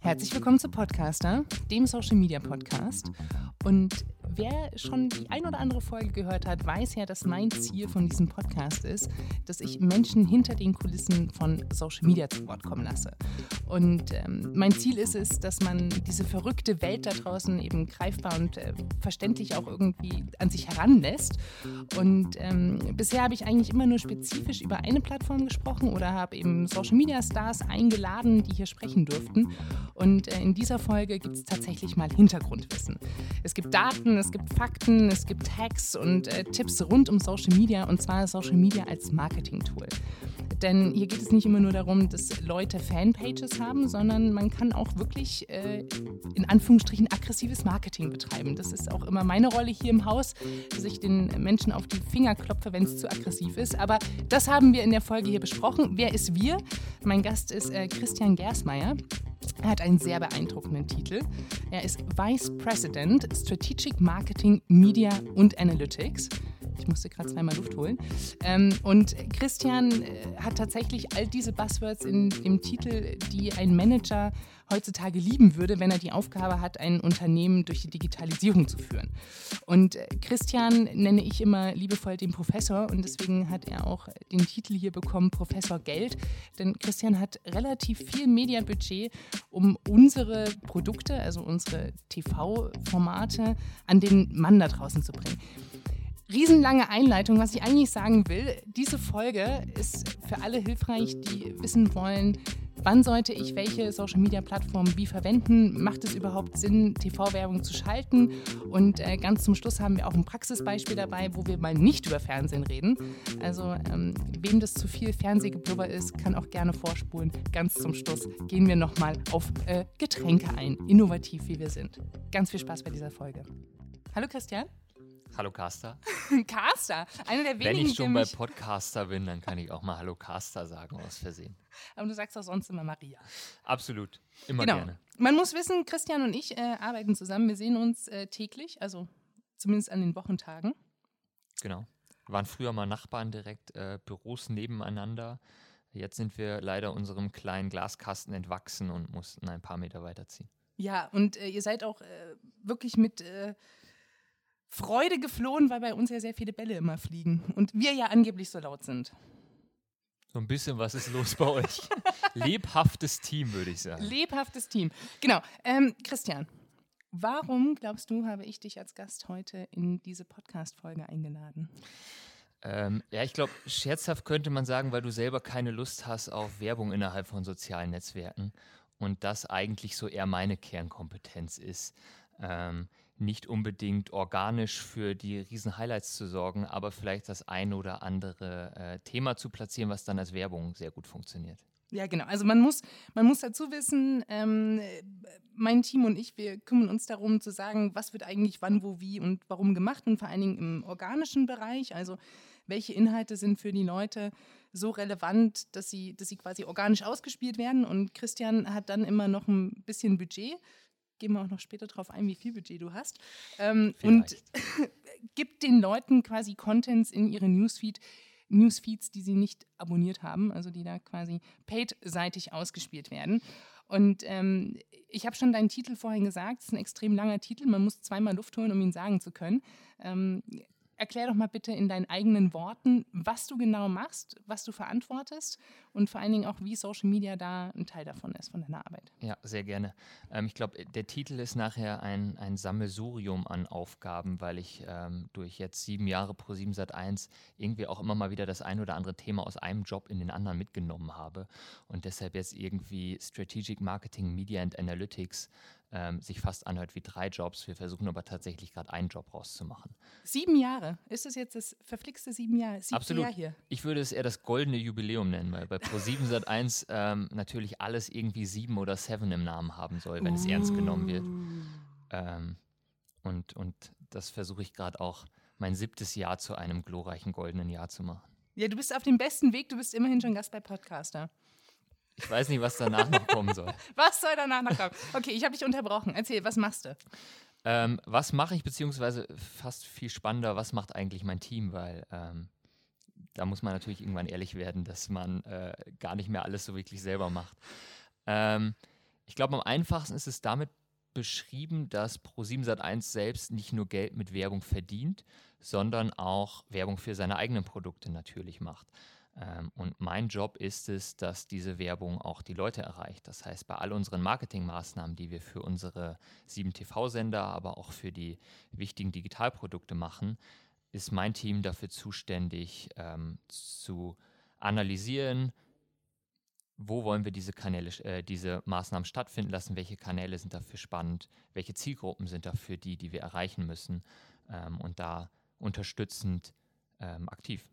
Herzlich willkommen zu Podcaster, dem Social Media Podcast. Und wer schon die ein oder andere Folge gehört hat, weiß ja, dass mein Ziel von diesem Podcast ist, dass ich Menschen hinter den Kulissen von Social Media zu Wort kommen lasse. Und ähm, mein Ziel ist es, dass man diese verrückte Welt da draußen eben greifbar und äh, verständlich auch irgendwie an sich heranlässt. Und ähm, bisher habe ich eigentlich immer nur spezifisch über eine Plattform gesprochen oder habe eben Social Media Stars eingeladen, die hier sprechen durften. Und äh, in dieser Folge gibt es tatsächlich mal Hintergrundwissen. Es gibt Daten, es gibt Fakten, es gibt Hacks und äh, Tipps rund um Social Media und zwar Social Media als Marketing-Tool. Denn hier geht es nicht immer nur darum, dass Leute Fanpages haben, sondern man kann auch wirklich äh, in Anführungsstrichen aggressives Marketing betreiben. Das ist auch immer meine Rolle hier im Haus, dass ich den Menschen auf die Finger klopfe, wenn es zu aggressiv ist. Aber das haben wir in der Folge hier besprochen. Wer ist wir? Mein Gast ist äh, Christian Gersmeier. Er hat einen sehr beeindruckenden Titel. Er ist Vice President Strategic Marketing, Media und Analytics. Ich musste gerade zweimal Luft holen. Ähm, und Christian äh, hat tatsächlich all diese Buzzwords in dem Titel, die ein Manager heutzutage lieben würde, wenn er die Aufgabe hat, ein Unternehmen durch die Digitalisierung zu führen. Und äh, Christian nenne ich immer liebevoll den Professor und deswegen hat er auch den Titel hier bekommen, Professor Geld. Denn Christian hat relativ viel Medienbudget, um unsere Produkte, also unsere TV-Formate, an den Mann da draußen zu bringen. Riesenlange Einleitung, was ich eigentlich sagen will. Diese Folge ist für alle hilfreich, die wissen wollen, Wann sollte ich welche Social Media Plattform wie verwenden? Macht es überhaupt Sinn, TV-Werbung zu schalten? Und äh, ganz zum Schluss haben wir auch ein Praxisbeispiel dabei, wo wir mal nicht über Fernsehen reden. Also, ähm, wem das zu viel Fernsehgeblubber ist, kann auch gerne vorspulen. Ganz zum Schluss gehen wir nochmal auf äh, Getränke ein, innovativ wie wir sind. Ganz viel Spaß bei dieser Folge. Hallo Christian. Hallo Caster. Caster, einer der wenigen. Wenn ich schon bei Podcaster bin, dann kann ich auch mal Hallo Caster sagen aus Versehen. Aber du sagst auch sonst immer Maria. Absolut, immer genau. gerne. Man muss wissen, Christian und ich äh, arbeiten zusammen. Wir sehen uns äh, täglich, also zumindest an den Wochentagen. Genau. Wir waren früher mal Nachbarn direkt, äh, Büros nebeneinander. Jetzt sind wir leider unserem kleinen Glaskasten entwachsen und mussten ein paar Meter weiterziehen. Ja, und äh, ihr seid auch äh, wirklich mit äh, Freude geflohen, weil bei uns ja sehr viele Bälle immer fliegen und wir ja angeblich so laut sind. So ein bisschen, was ist los bei euch? Lebhaftes Team, würde ich sagen. Lebhaftes Team. Genau. Ähm, Christian, warum glaubst du, habe ich dich als Gast heute in diese Podcast-Folge eingeladen? Ähm, ja, ich glaube, scherzhaft könnte man sagen, weil du selber keine Lust hast auf Werbung innerhalb von sozialen Netzwerken und das eigentlich so eher meine Kernkompetenz ist. Ähm, nicht unbedingt organisch für die riesen Highlights zu sorgen, aber vielleicht das ein oder andere äh, Thema zu platzieren, was dann als Werbung sehr gut funktioniert. Ja, genau. Also man muss, man muss dazu wissen, ähm, mein Team und ich, wir kümmern uns darum zu sagen, was wird eigentlich wann, wo, wie und warum gemacht und vor allen Dingen im organischen Bereich. Also welche Inhalte sind für die Leute so relevant, dass sie, dass sie quasi organisch ausgespielt werden. Und Christian hat dann immer noch ein bisschen Budget gehen wir auch noch später darauf ein, wie viel Budget du hast. Ähm, und gibt den Leuten quasi Contents in ihre Newsfeed, Newsfeeds, die sie nicht abonniert haben, also die da quasi paid-seitig ausgespielt werden. Und ähm, ich habe schon deinen Titel vorhin gesagt, es ist ein extrem langer Titel, man muss zweimal Luft holen, um ihn sagen zu können. Ähm, erklär doch mal bitte in deinen eigenen Worten, was du genau machst, was du verantwortest und vor allen Dingen auch, wie Social Media da ein Teil davon ist, von deiner Arbeit. Ja, sehr gerne. Ähm, ich glaube, der Titel ist nachher ein, ein Sammelsurium an Aufgaben, weil ich ähm, durch jetzt sieben Jahre pro 7 Sat 1 irgendwie auch immer mal wieder das ein oder andere Thema aus einem Job in den anderen mitgenommen habe und deshalb jetzt irgendwie Strategic Marketing, Media and Analytics ähm, sich fast anhört wie drei Jobs. Wir versuchen aber tatsächlich gerade einen Job rauszumachen. Sieben Jahre? Ist das jetzt das verflixte sieben Jahre? Absolut. Jahr hier? Ich würde es eher das goldene Jubiläum nennen, weil bei Pro7 Sat 1 ähm, natürlich alles irgendwie sieben oder seven im Namen haben soll, wenn uh. es ernst genommen wird. Ähm, und, und das versuche ich gerade auch mein siebtes Jahr zu einem glorreichen goldenen Jahr zu machen. Ja, du bist auf dem besten Weg, du bist immerhin schon Gast bei Podcaster. Ich weiß nicht, was danach noch kommen soll. was soll danach noch kommen? Okay, ich habe dich unterbrochen. Erzähl, was machst du? Ähm, was mache ich, beziehungsweise fast viel spannender, was macht eigentlich mein Team? Weil ähm, da muss man natürlich irgendwann ehrlich werden, dass man äh, gar nicht mehr alles so wirklich selber macht. Ähm, ich glaube, am einfachsten ist es damit beschrieben, dass Pro7 Sat1 selbst nicht nur Geld mit Werbung verdient, sondern auch Werbung für seine eigenen Produkte natürlich macht. Ähm, und mein Job ist es, dass diese Werbung auch die Leute erreicht. Das heißt, bei all unseren Marketingmaßnahmen, die wir für unsere sieben TV-Sender, aber auch für die wichtigen Digitalprodukte machen, ist mein Team dafür zuständig, ähm, zu analysieren, wo wollen wir diese Kanäle, äh, diese Maßnahmen stattfinden lassen, welche Kanäle sind dafür spannend, welche Zielgruppen sind dafür die, die wir erreichen müssen ähm, und da unterstützend ähm, aktiv.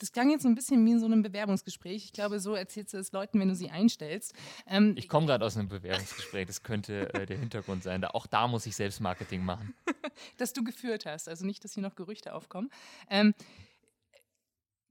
Das klang jetzt ein bisschen wie in so einem Bewerbungsgespräch. Ich glaube, so erzählst du es Leuten, wenn du sie einstellst. Ähm, ich komme gerade aus einem Bewerbungsgespräch. Das könnte äh, der Hintergrund sein. Da, auch da muss ich selbst Marketing machen. dass du geführt hast. Also nicht, dass hier noch Gerüchte aufkommen. Ähm,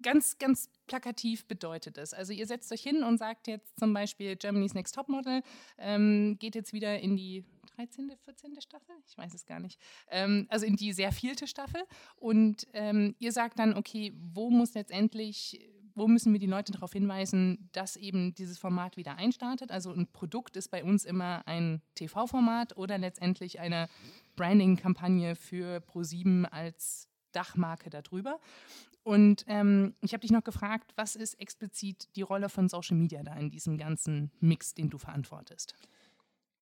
ganz, ganz plakativ bedeutet es. Also ihr setzt euch hin und sagt jetzt zum Beispiel Germany's Next Topmodel ähm, geht jetzt wieder in die 13., 14. Staffel? Ich weiß es gar nicht. Ähm, also in die sehr vielte Staffel. Und ähm, ihr sagt dann, okay, wo muss letztendlich wo müssen wir die Leute darauf hinweisen, dass eben dieses Format wieder einstartet? Also ein Produkt ist bei uns immer ein TV-Format oder letztendlich eine Branding-Kampagne für Pro7 als Dachmarke darüber. Und ähm, ich habe dich noch gefragt, was ist explizit die Rolle von Social Media da in diesem ganzen Mix, den du verantwortest?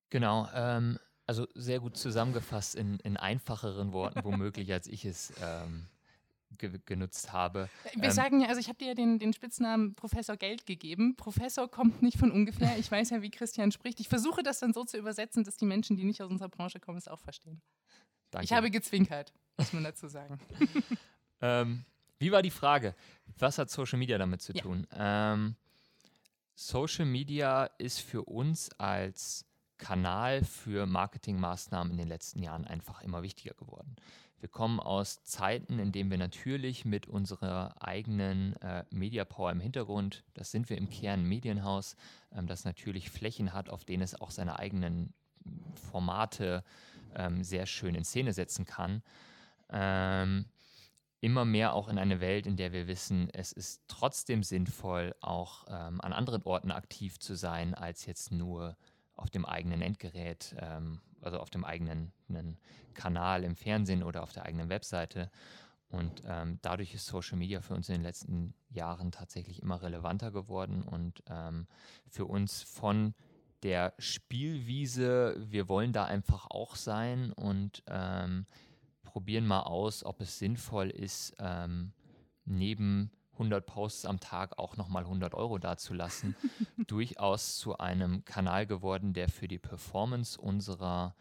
Genau, ähm, also sehr gut zusammengefasst in, in einfacheren Worten womöglich, als ich es ähm, ge genutzt habe. Wir ähm, sagen ja, also ich habe dir ja den, den Spitznamen Professor Geld gegeben. Professor kommt nicht von ungefähr. Ich weiß ja, wie Christian spricht. Ich versuche das dann so zu übersetzen, dass die Menschen, die nicht aus unserer Branche kommen, es auch verstehen. Danke. Ich habe gezwinkert, muss man dazu sagen. ähm, wie war die Frage? Was hat Social Media damit zu tun? Ja. Ähm, Social Media ist für uns als Kanal für Marketingmaßnahmen in den letzten Jahren einfach immer wichtiger geworden. Wir kommen aus Zeiten, in denen wir natürlich mit unserer eigenen äh, Media Power im Hintergrund, das sind wir im Kern Medienhaus, ähm, das natürlich Flächen hat, auf denen es auch seine eigenen Formate ähm, sehr schön in Szene setzen kann. Ähm, immer mehr auch in eine Welt, in der wir wissen, es ist trotzdem sinnvoll, auch ähm, an anderen Orten aktiv zu sein, als jetzt nur auf dem eigenen Endgerät, ähm, also auf dem eigenen Kanal im Fernsehen oder auf der eigenen Webseite. Und ähm, dadurch ist Social Media für uns in den letzten Jahren tatsächlich immer relevanter geworden und ähm, für uns von der Spielwiese, wir wollen da einfach auch sein und ähm, probieren mal aus, ob es sinnvoll ist, ähm, neben 100 Posts am Tag auch nochmal 100 Euro dazulassen, durchaus zu einem Kanal geworden, der für die Performance unserer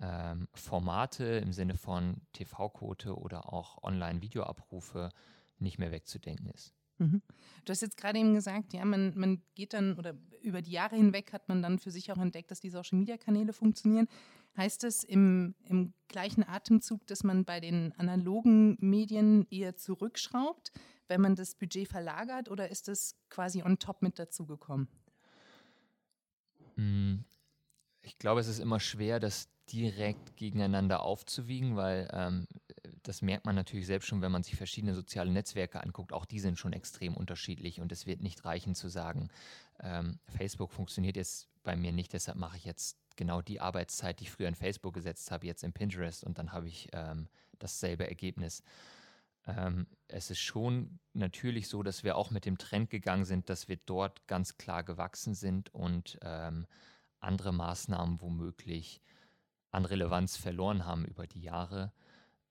ähm, Formate im Sinne von TV-Quote oder auch Online-Videoabrufe nicht mehr wegzudenken ist. Mhm. Du hast jetzt gerade eben gesagt, ja, man, man geht dann oder über die Jahre hinweg hat man dann für sich auch entdeckt, dass die Social Media Kanäle funktionieren. Heißt es im, im gleichen Atemzug, dass man bei den analogen Medien eher zurückschraubt, wenn man das Budget verlagert, oder ist das quasi on top mit dazugekommen? Hm, ich glaube, es ist immer schwer, das direkt gegeneinander aufzuwiegen, weil ähm, das merkt man natürlich selbst schon, wenn man sich verschiedene soziale Netzwerke anguckt. Auch die sind schon extrem unterschiedlich und es wird nicht reichen zu sagen, ähm, Facebook funktioniert jetzt bei mir nicht, deshalb mache ich jetzt genau die Arbeitszeit, die ich früher in Facebook gesetzt habe, jetzt in Pinterest und dann habe ich ähm, dasselbe Ergebnis. Ähm, es ist schon natürlich so, dass wir auch mit dem Trend gegangen sind, dass wir dort ganz klar gewachsen sind und ähm, andere Maßnahmen womöglich an Relevanz verloren haben über die Jahre.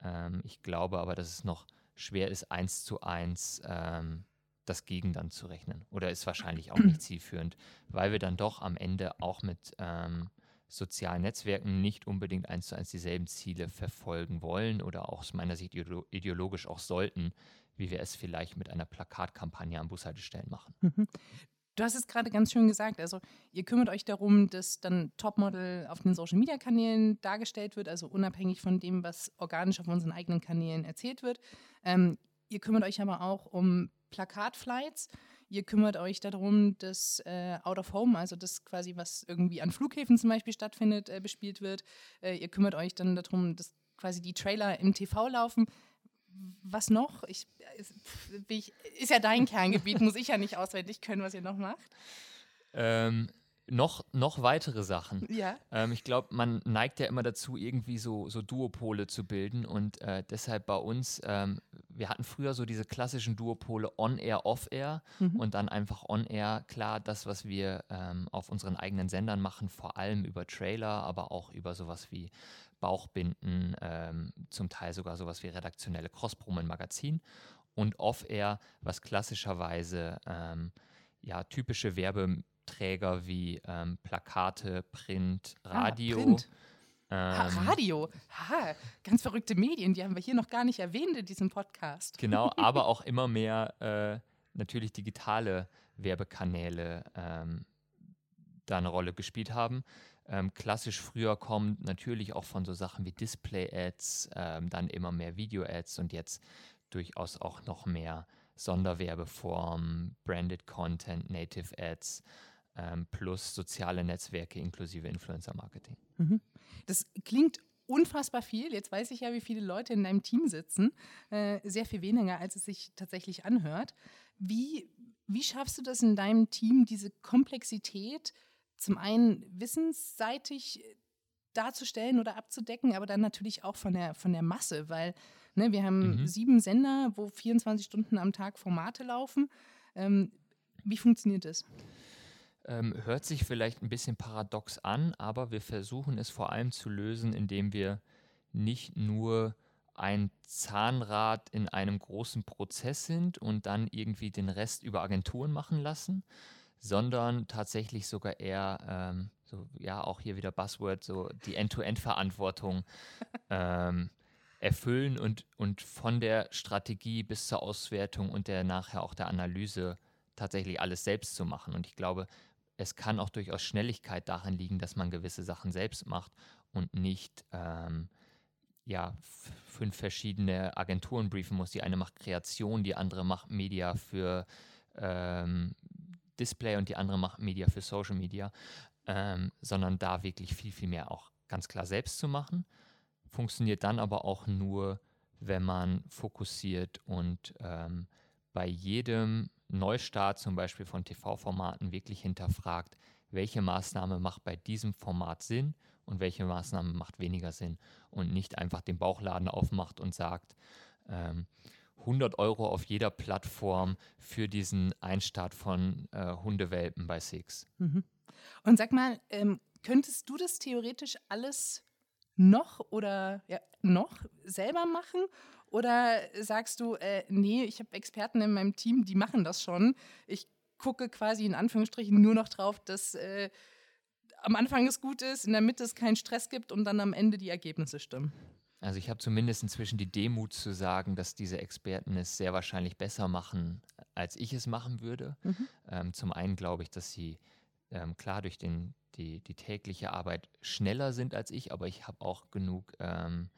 Ähm, ich glaube aber, dass es noch schwer ist, eins zu eins ähm, das Gegen dann zu rechnen. Oder ist wahrscheinlich auch nicht zielführend, weil wir dann doch am Ende auch mit ähm, sozialen Netzwerken nicht unbedingt eins zu eins dieselben Ziele verfolgen wollen oder auch aus meiner Sicht ideologisch auch sollten, wie wir es vielleicht mit einer Plakatkampagne an Bushaltestellen machen. Mhm. Du hast es gerade ganz schön gesagt. Also, ihr kümmert euch darum, dass dann Topmodel auf den Social Media Kanälen dargestellt wird, also unabhängig von dem, was organisch auf unseren eigenen Kanälen erzählt wird. Ähm, ihr kümmert euch aber auch um Plakatflights. Ihr kümmert euch darum, dass äh, Out of Home, also das quasi, was irgendwie an Flughäfen zum Beispiel stattfindet, äh, bespielt wird. Äh, ihr kümmert euch dann darum, dass quasi die Trailer im TV laufen. was noch? Ich, ich, ist ja dein Kerngebiet, muss ich ja nicht auswendig können, was ihr noch macht. Ähm, noch, noch weitere Sachen. Ja. Ähm, ich glaube, man neigt ja immer dazu, irgendwie so, so Duopole zu bilden und äh, deshalb bei uns, ähm, wir hatten früher so diese klassischen Duopole On-Air, Off-Air mhm. und dann einfach On-Air, klar, das, was wir ähm, auf unseren eigenen Sendern machen, vor allem über Trailer, aber auch über sowas wie Bauchbinden, ähm, zum Teil sogar sowas wie redaktionelle Crosspromo im Magazin und Off-Air, was klassischerweise ähm, ja, typische Werbe Träger wie ähm, Plakate, Print, ah, Radio. Ah, Print. Ähm, Radio, ha, ganz verrückte Medien, die haben wir hier noch gar nicht erwähnt in diesem Podcast. Genau, aber auch immer mehr äh, natürlich digitale Werbekanäle ähm, da eine Rolle gespielt haben. Ähm, klassisch früher kommt natürlich auch von so Sachen wie Display-Ads, ähm, dann immer mehr Video-Ads und jetzt durchaus auch noch mehr Sonderwerbeformen, Branded Content, Native Ads ähm, plus soziale Netzwerke inklusive Influencer-Marketing. Mhm. Das klingt unfassbar viel. Jetzt weiß ich ja, wie viele Leute in deinem Team sitzen. Äh, sehr viel weniger, als es sich tatsächlich anhört. Wie, wie schaffst du das in deinem Team, diese Komplexität zum einen wissensseitig darzustellen oder abzudecken, aber dann natürlich auch von der, von der Masse, weil ne, wir haben mhm. sieben Sender, wo 24 Stunden am Tag Formate laufen. Ähm, wie funktioniert das? Ähm, hört sich vielleicht ein bisschen paradox an, aber wir versuchen es vor allem zu lösen, indem wir nicht nur ein Zahnrad in einem großen Prozess sind und dann irgendwie den Rest über Agenturen machen lassen, sondern tatsächlich sogar eher, ähm, so ja, auch hier wieder Buzzword, so die End-to-End-Verantwortung ähm, erfüllen und, und von der Strategie bis zur Auswertung und der nachher auch der Analyse tatsächlich alles selbst zu machen. Und ich glaube, es kann auch durchaus Schnelligkeit darin liegen, dass man gewisse Sachen selbst macht und nicht ähm, ja, fünf verschiedene Agenturen briefen muss. Die eine macht Kreation, die andere macht Media für ähm, Display und die andere macht Media für Social Media, ähm, sondern da wirklich viel, viel mehr auch ganz klar selbst zu machen. Funktioniert dann aber auch nur, wenn man fokussiert und ähm, bei jedem Neustart zum Beispiel von TV-Formaten wirklich hinterfragt, welche Maßnahme macht bei diesem Format Sinn und welche Maßnahme macht weniger Sinn und nicht einfach den Bauchladen aufmacht und sagt, ähm, 100 Euro auf jeder Plattform für diesen Einstart von äh, Hundewelpen bei Six. Mhm. Und sag mal, ähm, könntest du das theoretisch alles noch oder ja, noch selber machen? Oder sagst du, äh, nee, ich habe Experten in meinem Team, die machen das schon. Ich gucke quasi in Anführungsstrichen nur noch drauf, dass äh, am Anfang es gut ist, in der Mitte es keinen Stress gibt und dann am Ende die Ergebnisse stimmen. Also ich habe zumindest inzwischen die Demut zu sagen, dass diese Experten es sehr wahrscheinlich besser machen, als ich es machen würde. Mhm. Ähm, zum einen glaube ich, dass sie ähm, klar durch den, die, die tägliche Arbeit schneller sind als ich, aber ich habe auch genug ähm,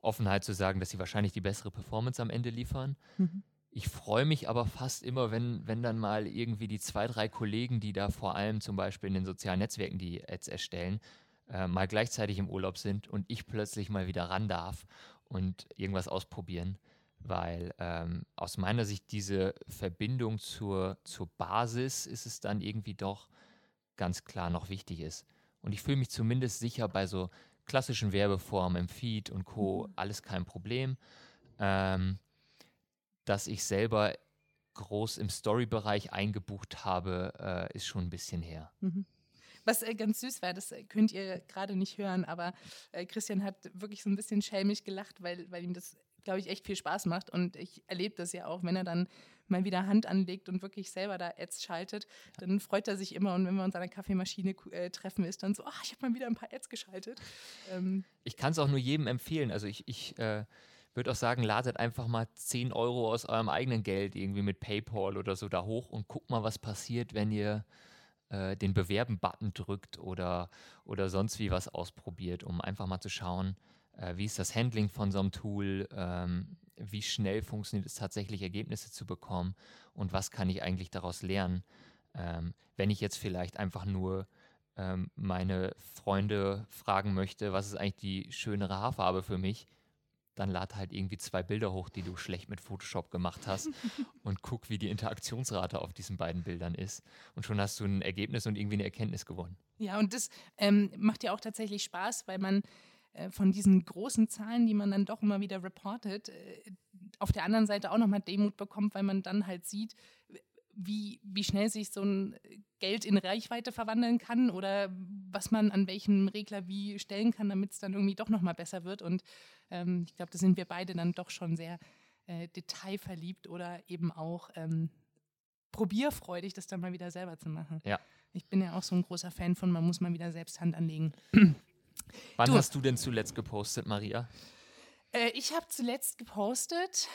Offenheit zu sagen, dass sie wahrscheinlich die bessere Performance am Ende liefern. Mhm. Ich freue mich aber fast immer, wenn, wenn dann mal irgendwie die zwei, drei Kollegen, die da vor allem zum Beispiel in den sozialen Netzwerken die Ads erstellen, äh, mal gleichzeitig im Urlaub sind und ich plötzlich mal wieder ran darf und irgendwas ausprobieren. Weil ähm, aus meiner Sicht diese Verbindung zur, zur Basis ist es dann irgendwie doch ganz klar noch wichtig ist. Und ich fühle mich zumindest sicher bei so klassischen Werbeformen im Feed und Co. Mhm. alles kein Problem. Ähm, dass ich selber groß im Story-Bereich eingebucht habe, äh, ist schon ein bisschen her. Mhm. Was äh, ganz süß war, das äh, könnt ihr gerade nicht hören, aber äh, Christian hat wirklich so ein bisschen schelmisch gelacht, weil, weil ihm das, glaube ich, echt viel Spaß macht. Und ich erlebe das ja auch, wenn er dann mal wieder Hand anlegt und wirklich selber da Ads schaltet, dann freut er sich immer. Und wenn wir uns an der Kaffeemaschine äh, treffen, ist dann so, ach, ich habe mal wieder ein paar Ads geschaltet. Ähm, ich kann es auch nur jedem empfehlen. Also ich, ich äh, würde auch sagen, ladet einfach mal 10 Euro aus eurem eigenen Geld irgendwie mit PayPal oder so da hoch und guckt mal, was passiert, wenn ihr äh, den Bewerben-Button drückt oder, oder sonst wie was ausprobiert, um einfach mal zu schauen, äh, wie ist das Handling von so einem Tool, ähm, wie schnell funktioniert es tatsächlich, Ergebnisse zu bekommen und was kann ich eigentlich daraus lernen, ähm, wenn ich jetzt vielleicht einfach nur ähm, meine Freunde fragen möchte, was ist eigentlich die schönere Haarfarbe für mich, dann lad halt irgendwie zwei Bilder hoch, die du schlecht mit Photoshop gemacht hast und guck, wie die Interaktionsrate auf diesen beiden Bildern ist. Und schon hast du ein Ergebnis und irgendwie eine Erkenntnis gewonnen. Ja, und das ähm, macht ja auch tatsächlich Spaß, weil man von diesen großen Zahlen, die man dann doch immer wieder reportet, äh, auf der anderen Seite auch nochmal Demut bekommt, weil man dann halt sieht, wie, wie schnell sich so ein Geld in Reichweite verwandeln kann oder was man an welchem Regler wie stellen kann, damit es dann irgendwie doch nochmal besser wird. Und ähm, ich glaube, da sind wir beide dann doch schon sehr äh, detailverliebt oder eben auch ähm, probierfreudig, das dann mal wieder selber zu machen. Ja. Ich bin ja auch so ein großer Fan von, man muss mal wieder selbst Hand anlegen. Wann du. hast du denn zuletzt gepostet, Maria? Äh, ich habe zuletzt gepostet.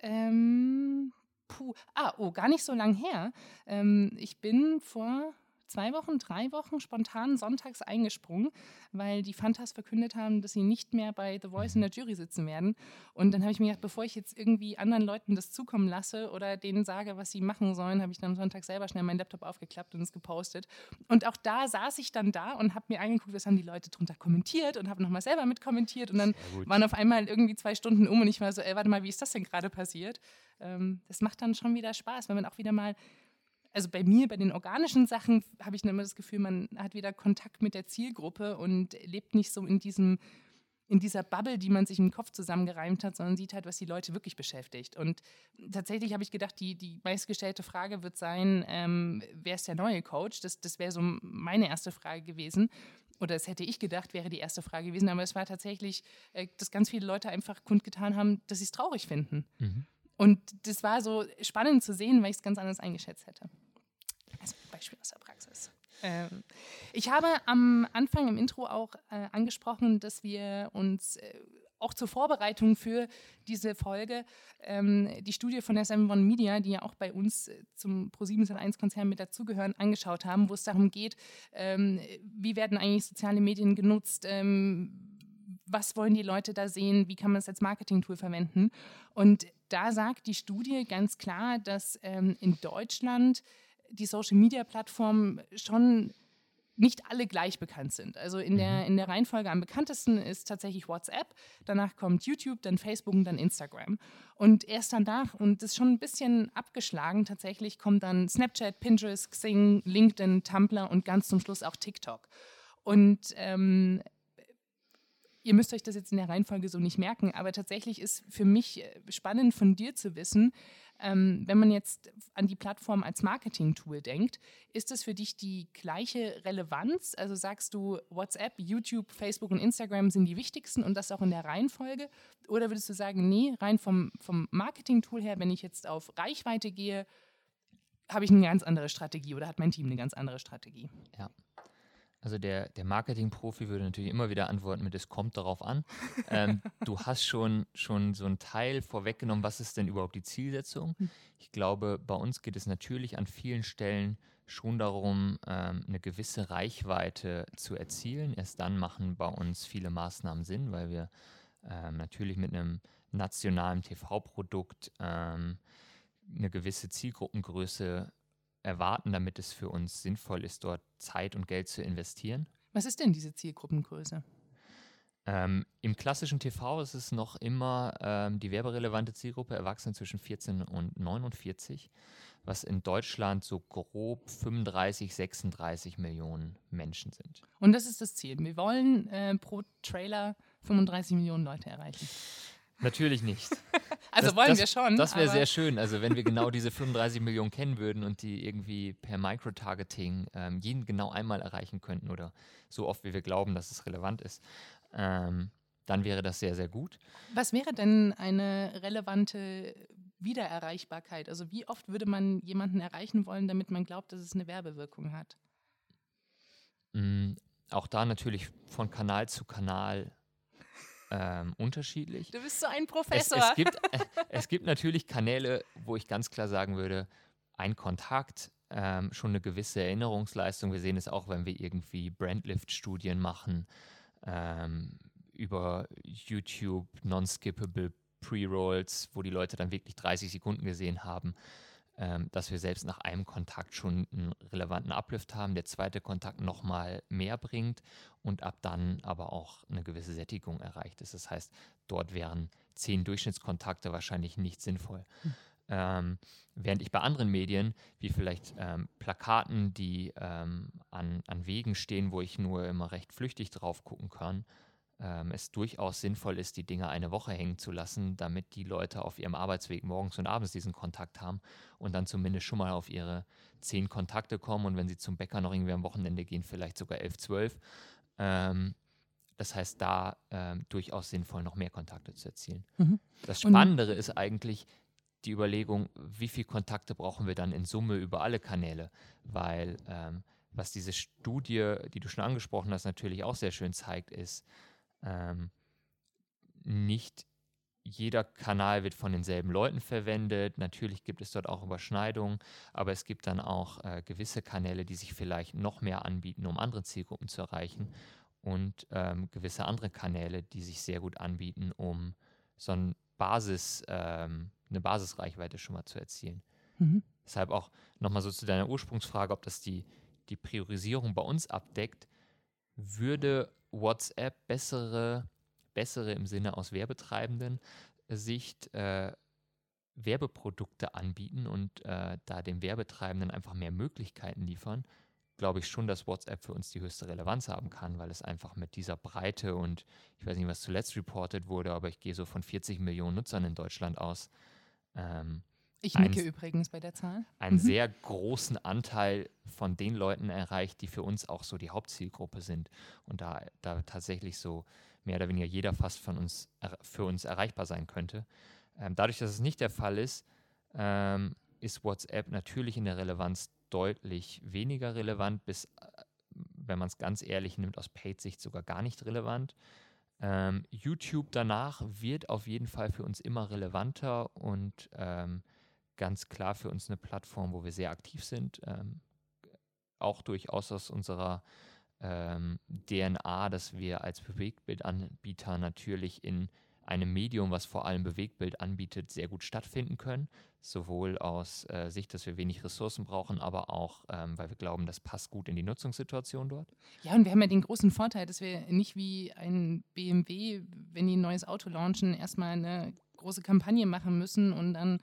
Ähm, puh, ah, oh, gar nicht so lang her. Ähm, ich bin vor zwei Wochen, drei Wochen spontan sonntags eingesprungen, weil die Fantas verkündet haben, dass sie nicht mehr bei The Voice in der Jury sitzen werden. Und dann habe ich mir gedacht, bevor ich jetzt irgendwie anderen Leuten das zukommen lasse oder denen sage, was sie machen sollen, habe ich dann Sonntag selber schnell meinen Laptop aufgeklappt und es gepostet. Und auch da saß ich dann da und habe mir angeguckt, was haben die Leute drunter kommentiert und habe nochmal selber mit kommentiert. Und dann waren auf einmal irgendwie zwei Stunden um und ich war so, ey, warte mal, wie ist das denn gerade passiert? Ähm, das macht dann schon wieder Spaß, wenn man auch wieder mal also bei mir, bei den organischen Sachen, habe ich immer das Gefühl, man hat wieder Kontakt mit der Zielgruppe und lebt nicht so in diesem in dieser Bubble, die man sich im Kopf zusammengereimt hat, sondern sieht halt, was die Leute wirklich beschäftigt. Und tatsächlich habe ich gedacht, die, die meistgestellte Frage wird sein, ähm, wer ist der neue Coach? Das, das wäre so meine erste Frage gewesen. Oder das hätte ich gedacht, wäre die erste Frage gewesen. Aber es war tatsächlich, äh, dass ganz viele Leute einfach kundgetan haben, dass sie es traurig finden. Mhm. Und das war so spannend zu sehen, weil ich es ganz anders eingeschätzt hätte. Also Beispiel aus der Praxis. Ähm, ich habe am Anfang im Intro auch äh, angesprochen, dass wir uns äh, auch zur Vorbereitung für diese Folge ähm, die Studie von der 7 Media, die ja auch bei uns äh, zum Pro7 konzern mit dazugehören, angeschaut haben, wo es darum geht, ähm, wie werden eigentlich soziale Medien genutzt, ähm, was wollen die Leute da sehen, wie kann man es als Marketing-Tool verwenden. Und da sagt die Studie ganz klar, dass ähm, in Deutschland die Social-Media-Plattformen schon nicht alle gleich bekannt sind. Also in der, mhm. in der Reihenfolge am bekanntesten ist tatsächlich WhatsApp, danach kommt YouTube, dann Facebook und dann Instagram. Und erst danach, und das ist schon ein bisschen abgeschlagen tatsächlich, kommt dann Snapchat, Pinterest, Xing, LinkedIn, Tumblr und ganz zum Schluss auch TikTok. Und ähm, ihr müsst euch das jetzt in der Reihenfolge so nicht merken, aber tatsächlich ist für mich äh, spannend von dir zu wissen, ähm, wenn man jetzt an die Plattform als Marketing-Tool denkt, ist das für dich die gleiche Relevanz? Also sagst du, WhatsApp, YouTube, Facebook und Instagram sind die wichtigsten und das auch in der Reihenfolge? Oder würdest du sagen, nee, rein vom, vom Marketing-Tool her, wenn ich jetzt auf Reichweite gehe, habe ich eine ganz andere Strategie oder hat mein Team eine ganz andere Strategie? Ja, also der, der Marketing-Profi würde natürlich immer wieder antworten mit, es kommt darauf an. Ähm, du hast schon, schon so einen Teil vorweggenommen, was ist denn überhaupt die Zielsetzung? Hm. Ich glaube, bei uns geht es natürlich an vielen Stellen schon darum, ähm, eine gewisse Reichweite zu erzielen. Erst dann machen bei uns viele Maßnahmen Sinn, weil wir ähm, natürlich mit einem nationalen TV-Produkt ähm, eine gewisse Zielgruppengröße erwarten, damit es für uns sinnvoll ist, dort Zeit und Geld zu investieren. Was ist denn diese Zielgruppengröße? Ähm, Im klassischen TV ist es noch immer ähm, die werberelevante Zielgruppe Erwachsene zwischen 14 und 49, was in Deutschland so grob 35, 36 Millionen Menschen sind. Und das ist das Ziel. Wir wollen äh, pro Trailer 35 Millionen Leute erreichen. Natürlich nicht. also das, wollen das, wir schon. Das wäre sehr schön. Also wenn wir genau diese 35 Millionen kennen würden und die irgendwie per Microtargeting ähm, jeden genau einmal erreichen könnten oder so oft, wie wir glauben, dass es relevant ist, ähm, dann wäre das sehr, sehr gut. Was wäre denn eine relevante Wiedererreichbarkeit? Also wie oft würde man jemanden erreichen wollen, damit man glaubt, dass es eine Werbewirkung hat? Mm, auch da natürlich von Kanal zu Kanal ähm, unterschiedlich. Du bist so ein Professor. Es, es, gibt, äh, es gibt natürlich Kanäle, wo ich ganz klar sagen würde, ein Kontakt, ähm, schon eine gewisse Erinnerungsleistung. Wir sehen es auch, wenn wir irgendwie Brandlift-Studien machen, ähm, über YouTube, non-skippable Pre-Rolls, wo die Leute dann wirklich 30 Sekunden gesehen haben. Ähm, dass wir selbst nach einem Kontakt schon einen relevanten Uplift haben, der zweite Kontakt nochmal mehr bringt und ab dann aber auch eine gewisse Sättigung erreicht ist. Das heißt, dort wären zehn Durchschnittskontakte wahrscheinlich nicht sinnvoll. Mhm. Ähm, während ich bei anderen Medien, wie vielleicht ähm, Plakaten, die ähm, an, an Wegen stehen, wo ich nur immer recht flüchtig drauf gucken kann, ähm, es durchaus sinnvoll ist, die Dinge eine Woche hängen zu lassen, damit die Leute auf ihrem Arbeitsweg morgens und abends diesen Kontakt haben und dann zumindest schon mal auf ihre zehn Kontakte kommen und wenn sie zum Bäcker noch irgendwie am Wochenende gehen, vielleicht sogar elf, zwölf. Ähm, das heißt, da ähm, durchaus sinnvoll, noch mehr Kontakte zu erzielen. Mhm. Das Spannendere und ist eigentlich die Überlegung, wie viele Kontakte brauchen wir dann in Summe über alle Kanäle, weil ähm, was diese Studie, die du schon angesprochen hast, natürlich auch sehr schön zeigt, ist, ähm, nicht jeder Kanal wird von denselben Leuten verwendet. Natürlich gibt es dort auch Überschneidungen, aber es gibt dann auch äh, gewisse Kanäle, die sich vielleicht noch mehr anbieten, um andere Zielgruppen zu erreichen und ähm, gewisse andere Kanäle, die sich sehr gut anbieten, um so ein Basis, ähm, eine Basisreichweite schon mal zu erzielen. Mhm. Deshalb auch nochmal so zu deiner Ursprungsfrage, ob das die, die Priorisierung bei uns abdeckt, würde WhatsApp bessere, bessere im Sinne aus Werbetreibenden Sicht äh, Werbeprodukte anbieten und äh, da dem Werbetreibenden einfach mehr Möglichkeiten liefern, glaube ich schon, dass WhatsApp für uns die höchste Relevanz haben kann, weil es einfach mit dieser Breite und ich weiß nicht, was zuletzt reported wurde, aber ich gehe so von 40 Millionen Nutzern in Deutschland aus. Ähm, ich nicke ein, übrigens bei der Zahl. Einen mhm. sehr großen Anteil von den Leuten erreicht, die für uns auch so die Hauptzielgruppe sind. Und da, da tatsächlich so mehr oder weniger jeder fast von uns für uns erreichbar sein könnte. Ähm, dadurch, dass es nicht der Fall ist, ähm, ist WhatsApp natürlich in der Relevanz deutlich weniger relevant, bis, äh, wenn man es ganz ehrlich nimmt, aus Paid-Sicht sogar gar nicht relevant. Ähm, YouTube danach wird auf jeden Fall für uns immer relevanter und ähm, ganz klar für uns eine Plattform, wo wir sehr aktiv sind, ähm, auch durchaus aus unserer ähm, DNA, dass wir als Bewegtbildanbieter natürlich in einem Medium, was vor allem Bewegtbild anbietet, sehr gut stattfinden können. Sowohl aus äh, Sicht, dass wir wenig Ressourcen brauchen, aber auch, ähm, weil wir glauben, das passt gut in die Nutzungssituation dort. Ja, und wir haben ja den großen Vorteil, dass wir nicht wie ein BMW, wenn die ein neues Auto launchen, erstmal eine große Kampagne machen müssen und dann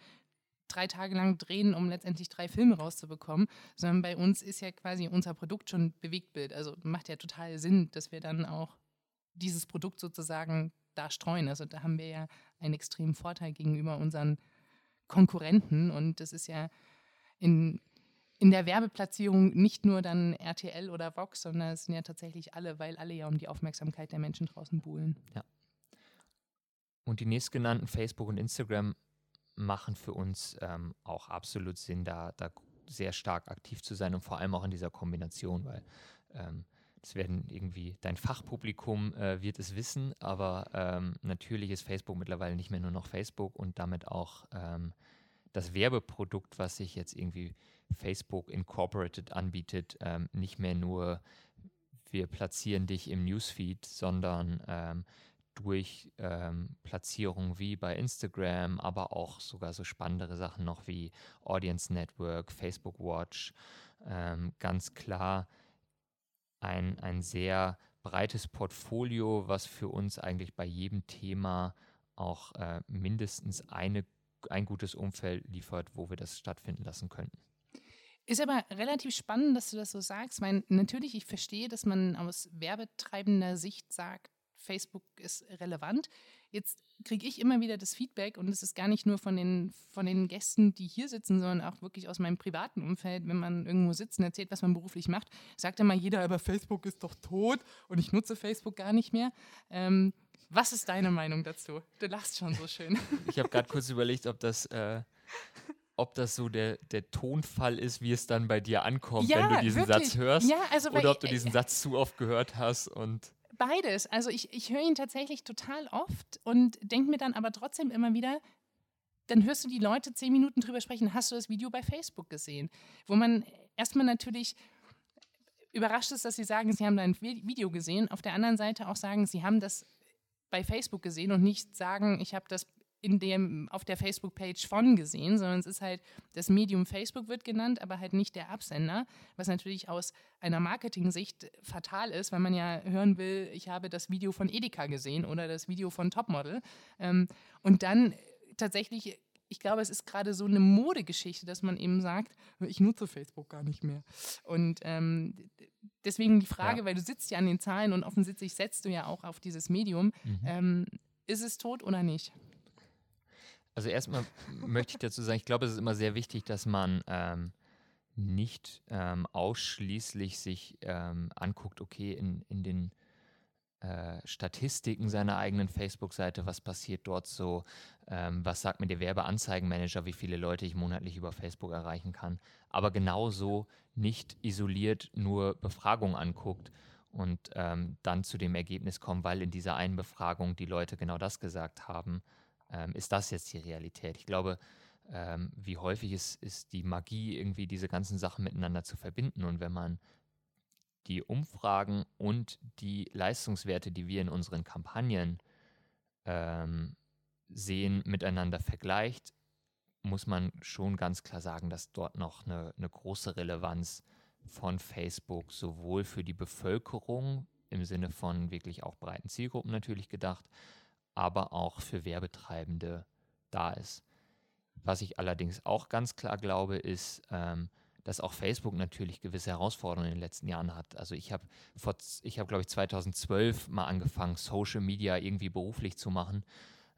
drei Tage lang drehen, um letztendlich drei Filme rauszubekommen, sondern bei uns ist ja quasi unser Produkt schon Bewegtbild. Also macht ja total Sinn, dass wir dann auch dieses Produkt sozusagen da streuen. Also da haben wir ja einen extremen Vorteil gegenüber unseren Konkurrenten und das ist ja in, in der Werbeplatzierung nicht nur dann RTL oder Vox, sondern es sind ja tatsächlich alle, weil alle ja um die Aufmerksamkeit der Menschen draußen buhlen. Ja. Und die nächstgenannten Facebook und Instagram machen für uns ähm, auch absolut Sinn, da, da sehr stark aktiv zu sein und vor allem auch in dieser Kombination, weil ähm, das werden irgendwie, dein Fachpublikum äh, wird es wissen, aber ähm, natürlich ist Facebook mittlerweile nicht mehr nur noch Facebook und damit auch ähm, das Werbeprodukt, was sich jetzt irgendwie Facebook Incorporated anbietet, ähm, nicht mehr nur wir platzieren dich im Newsfeed, sondern ähm, durch ähm, Platzierungen wie bei Instagram, aber auch sogar so spannendere Sachen noch wie Audience Network, Facebook Watch, ähm, ganz klar ein, ein sehr breites Portfolio, was für uns eigentlich bei jedem Thema auch äh, mindestens eine, ein gutes Umfeld liefert, wo wir das stattfinden lassen könnten. Ist aber relativ spannend, dass du das so sagst, weil natürlich, ich verstehe, dass man aus werbetreibender Sicht sagt, Facebook ist relevant. Jetzt kriege ich immer wieder das Feedback und es ist gar nicht nur von den, von den Gästen, die hier sitzen, sondern auch wirklich aus meinem privaten Umfeld, wenn man irgendwo sitzt und erzählt, was man beruflich macht, sagt immer jeder, aber Facebook ist doch tot und ich nutze Facebook gar nicht mehr. Ähm, was ist deine Meinung dazu? Du lachst schon so schön. Ich habe gerade kurz überlegt, ob das, äh, ob das so der, der Tonfall ist, wie es dann bei dir ankommt, ja, wenn du diesen wirklich. Satz hörst. Ja, also, oder ob du diesen Satz zu oft gehört hast und beides. Also ich, ich höre ihn tatsächlich total oft und denke mir dann aber trotzdem immer wieder, dann hörst du die Leute zehn Minuten drüber sprechen, hast du das Video bei Facebook gesehen? Wo man erstmal natürlich überrascht ist, dass sie sagen, sie haben da ein Video gesehen, auf der anderen Seite auch sagen, sie haben das bei Facebook gesehen und nicht sagen, ich habe das in dem, auf der Facebook-Page von gesehen, sondern es ist halt, das Medium Facebook wird genannt, aber halt nicht der Absender, was natürlich aus einer Marketing-Sicht fatal ist, weil man ja hören will, ich habe das Video von Edeka gesehen oder das Video von Topmodel. Ähm, und dann tatsächlich ich glaube, es ist gerade so eine Modegeschichte, dass man eben sagt, ich nutze Facebook gar nicht mehr. Und ähm, deswegen die Frage, ja. weil du sitzt ja an den Zahlen und offensichtlich setzt du ja auch auf dieses Medium, mhm. ähm, ist es tot oder nicht? Also erstmal möchte ich dazu sagen, ich glaube, es ist immer sehr wichtig, dass man ähm, nicht ähm, ausschließlich sich ähm, anguckt, okay, in, in den äh, Statistiken seiner eigenen Facebook-Seite, was passiert dort so, ähm, was sagt mir der Werbeanzeigenmanager, wie viele Leute ich monatlich über Facebook erreichen kann, aber genauso nicht isoliert nur Befragungen anguckt und ähm, dann zu dem Ergebnis kommt, weil in dieser einen Befragung die Leute genau das gesagt haben, ähm, ist das jetzt die Realität. Ich glaube, ähm, wie häufig ist, ist die Magie, irgendwie diese ganzen Sachen miteinander zu verbinden und wenn man die Umfragen und die Leistungswerte, die wir in unseren Kampagnen ähm, sehen, miteinander vergleicht, muss man schon ganz klar sagen, dass dort noch eine, eine große Relevanz von Facebook sowohl für die Bevölkerung im Sinne von wirklich auch breiten Zielgruppen natürlich gedacht, aber auch für Werbetreibende da ist. Was ich allerdings auch ganz klar glaube, ist, ähm, dass auch Facebook natürlich gewisse Herausforderungen in den letzten Jahren hat. Also ich habe ich habe glaube ich 2012 mal angefangen, Social Media irgendwie beruflich zu machen.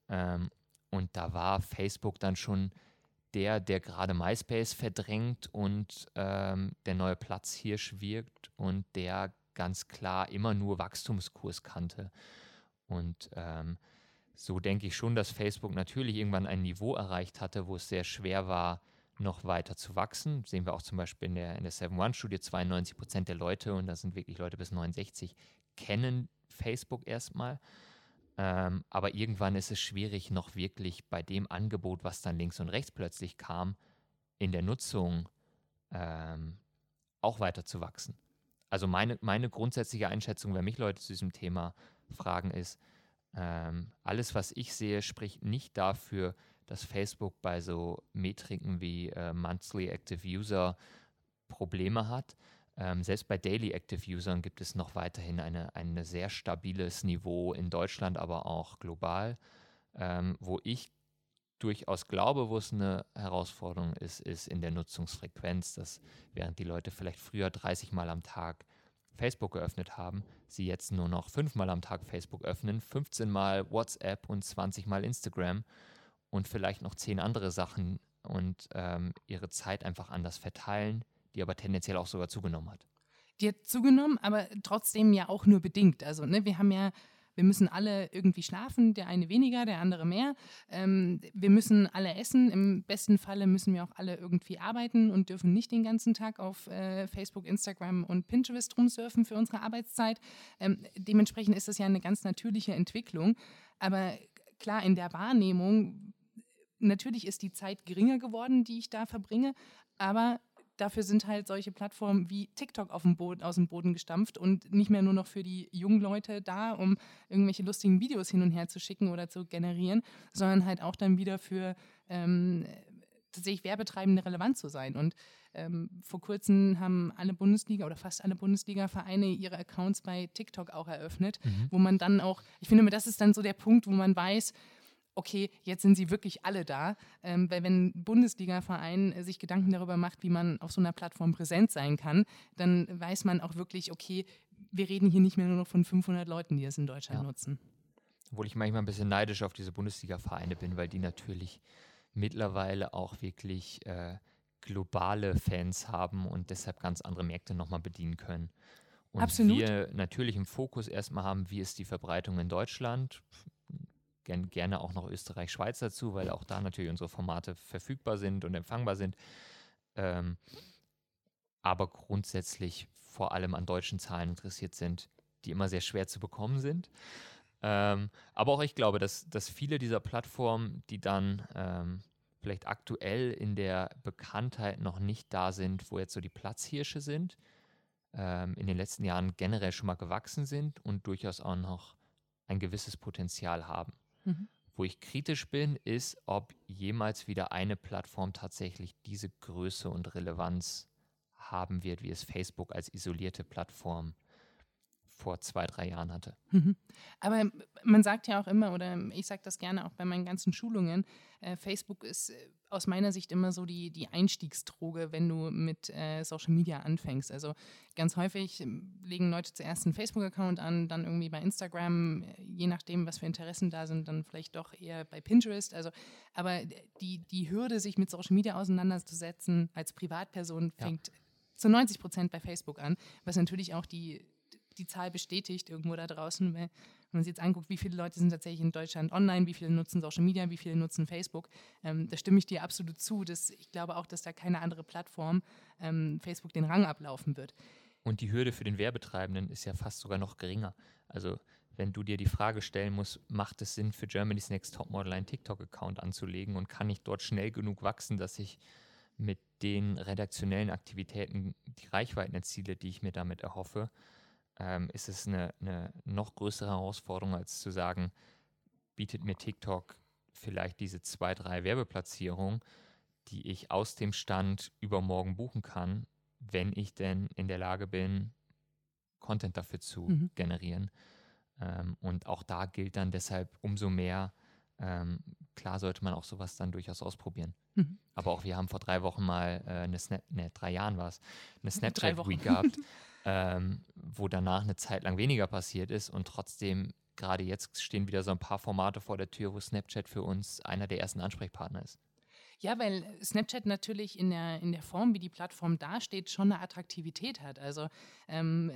Ähm, und da war Facebook dann schon der, der gerade MySpace verdrängt und ähm, der neue Platzhirsch wirkt und der ganz klar immer nur Wachstumskurs kannte. Und ähm, so denke ich schon, dass Facebook natürlich irgendwann ein Niveau erreicht hatte, wo es sehr schwer war, noch weiter zu wachsen. Sehen wir auch zum Beispiel in der, in der 7-One-Studie, 92 Prozent der Leute, und das sind wirklich Leute bis 69, kennen Facebook erstmal. Ähm, aber irgendwann ist es schwierig, noch wirklich bei dem Angebot, was dann links und rechts plötzlich kam, in der Nutzung ähm, auch weiter zu wachsen. Also meine, meine grundsätzliche Einschätzung, wenn mich Leute zu diesem Thema fragen, ist, ähm, alles, was ich sehe, spricht nicht dafür, dass Facebook bei so Metriken wie äh, Monthly Active User Probleme hat. Ähm, selbst bei Daily Active Usern gibt es noch weiterhin eine, ein sehr stabiles Niveau in Deutschland, aber auch global. Ähm, wo ich durchaus glaube, wo es eine Herausforderung ist, ist in der Nutzungsfrequenz, dass während die Leute vielleicht früher 30 Mal am Tag Facebook geöffnet haben, sie jetzt nur noch 5 Mal am Tag Facebook öffnen, 15 Mal WhatsApp und 20 Mal Instagram und vielleicht noch zehn andere Sachen und ähm, ihre Zeit einfach anders verteilen, die aber tendenziell auch sogar zugenommen hat. Die hat zugenommen, aber trotzdem ja auch nur bedingt. Also ne, wir haben ja, wir müssen alle irgendwie schlafen, der eine weniger, der andere mehr. Ähm, wir müssen alle essen. Im besten Falle müssen wir auch alle irgendwie arbeiten und dürfen nicht den ganzen Tag auf äh, Facebook, Instagram und Pinterest rumsurfen für unsere Arbeitszeit. Ähm, dementsprechend ist das ja eine ganz natürliche Entwicklung. Aber klar, in der Wahrnehmung natürlich ist die Zeit geringer geworden, die ich da verbringe, aber dafür sind halt solche Plattformen wie TikTok auf dem Boden, aus dem Boden gestampft und nicht mehr nur noch für die jungen Leute da, um irgendwelche lustigen Videos hin und her zu schicken oder zu generieren, sondern halt auch dann wieder für ähm, tatsächlich Werbetreibende relevant zu sein. Und ähm, vor kurzem haben alle Bundesliga oder fast alle Bundesliga-Vereine ihre Accounts bei TikTok auch eröffnet, mhm. wo man dann auch, ich finde, das ist dann so der Punkt, wo man weiß, okay, jetzt sind sie wirklich alle da. Ähm, weil wenn ein Bundesliga-Verein äh, sich Gedanken darüber macht, wie man auf so einer Plattform präsent sein kann, dann weiß man auch wirklich, okay, wir reden hier nicht mehr nur noch von 500 Leuten, die es in Deutschland ja. nutzen. Obwohl ich manchmal ein bisschen neidisch auf diese Bundesliga-Vereine bin, weil die natürlich mittlerweile auch wirklich äh, globale Fans haben und deshalb ganz andere Märkte nochmal bedienen können. Und Absolut. wir natürlich im Fokus erstmal haben, wie ist die Verbreitung in Deutschland, gern, gerne auch noch Österreich, Schweiz dazu, weil auch da natürlich unsere Formate verfügbar sind und empfangbar sind. Ähm, aber grundsätzlich vor allem an deutschen Zahlen interessiert sind, die immer sehr schwer zu bekommen sind. Ähm, aber auch ich glaube, dass, dass viele dieser Plattformen, die dann ähm, vielleicht aktuell in der Bekanntheit noch nicht da sind, wo jetzt so die Platzhirsche sind, ähm, in den letzten Jahren generell schon mal gewachsen sind und durchaus auch noch ein gewisses Potenzial haben. Mhm. Wo ich kritisch bin, ist, ob jemals wieder eine Plattform tatsächlich diese Größe und Relevanz haben wird, wie es Facebook als isolierte Plattform vor zwei, drei Jahren hatte. Mhm. Aber man sagt ja auch immer, oder ich sage das gerne auch bei meinen ganzen Schulungen, äh, Facebook ist äh, aus meiner Sicht immer so die, die Einstiegsdroge, wenn du mit äh, Social Media anfängst. Also ganz häufig ähm, legen Leute zuerst einen Facebook-Account an, dann irgendwie bei Instagram, äh, je nachdem, was für Interessen da sind, dann vielleicht doch eher bei Pinterest. Also, aber die, die Hürde, sich mit Social Media auseinanderzusetzen als Privatperson, fängt ja. zu 90 Prozent bei Facebook an, was natürlich auch die die Zahl bestätigt irgendwo da draußen. Wenn man sich jetzt anguckt, wie viele Leute sind tatsächlich in Deutschland online, wie viele nutzen Social Media, wie viele nutzen Facebook, ähm, da stimme ich dir absolut zu. Dass ich glaube auch, dass da keine andere Plattform ähm, Facebook den Rang ablaufen wird. Und die Hürde für den Werbetreibenden ist ja fast sogar noch geringer. Also wenn du dir die Frage stellen musst, macht es Sinn für Germany's Next Topmodel einen TikTok-Account anzulegen und kann ich dort schnell genug wachsen, dass ich mit den redaktionellen Aktivitäten die Reichweiten erziele, die ich mir damit erhoffe, ähm, ist es eine, eine noch größere Herausforderung, als zu sagen, bietet mir TikTok vielleicht diese zwei, drei Werbeplatzierungen, die ich aus dem Stand übermorgen buchen kann, wenn ich denn in der Lage bin, Content dafür zu mhm. generieren. Ähm, und auch da gilt dann deshalb umso mehr, ähm, klar sollte man auch sowas dann durchaus ausprobieren. Mhm. Aber auch wir haben vor drei Wochen mal äh, eine Snap, ne, drei Jahren war es, eine Snapchat Week gehabt. ähm, wo danach eine Zeit lang weniger passiert ist und trotzdem gerade jetzt stehen wieder so ein paar Formate vor der Tür, wo Snapchat für uns einer der ersten Ansprechpartner ist. Ja, weil Snapchat natürlich in der, in der Form, wie die Plattform dasteht, schon eine Attraktivität hat. Also ähm,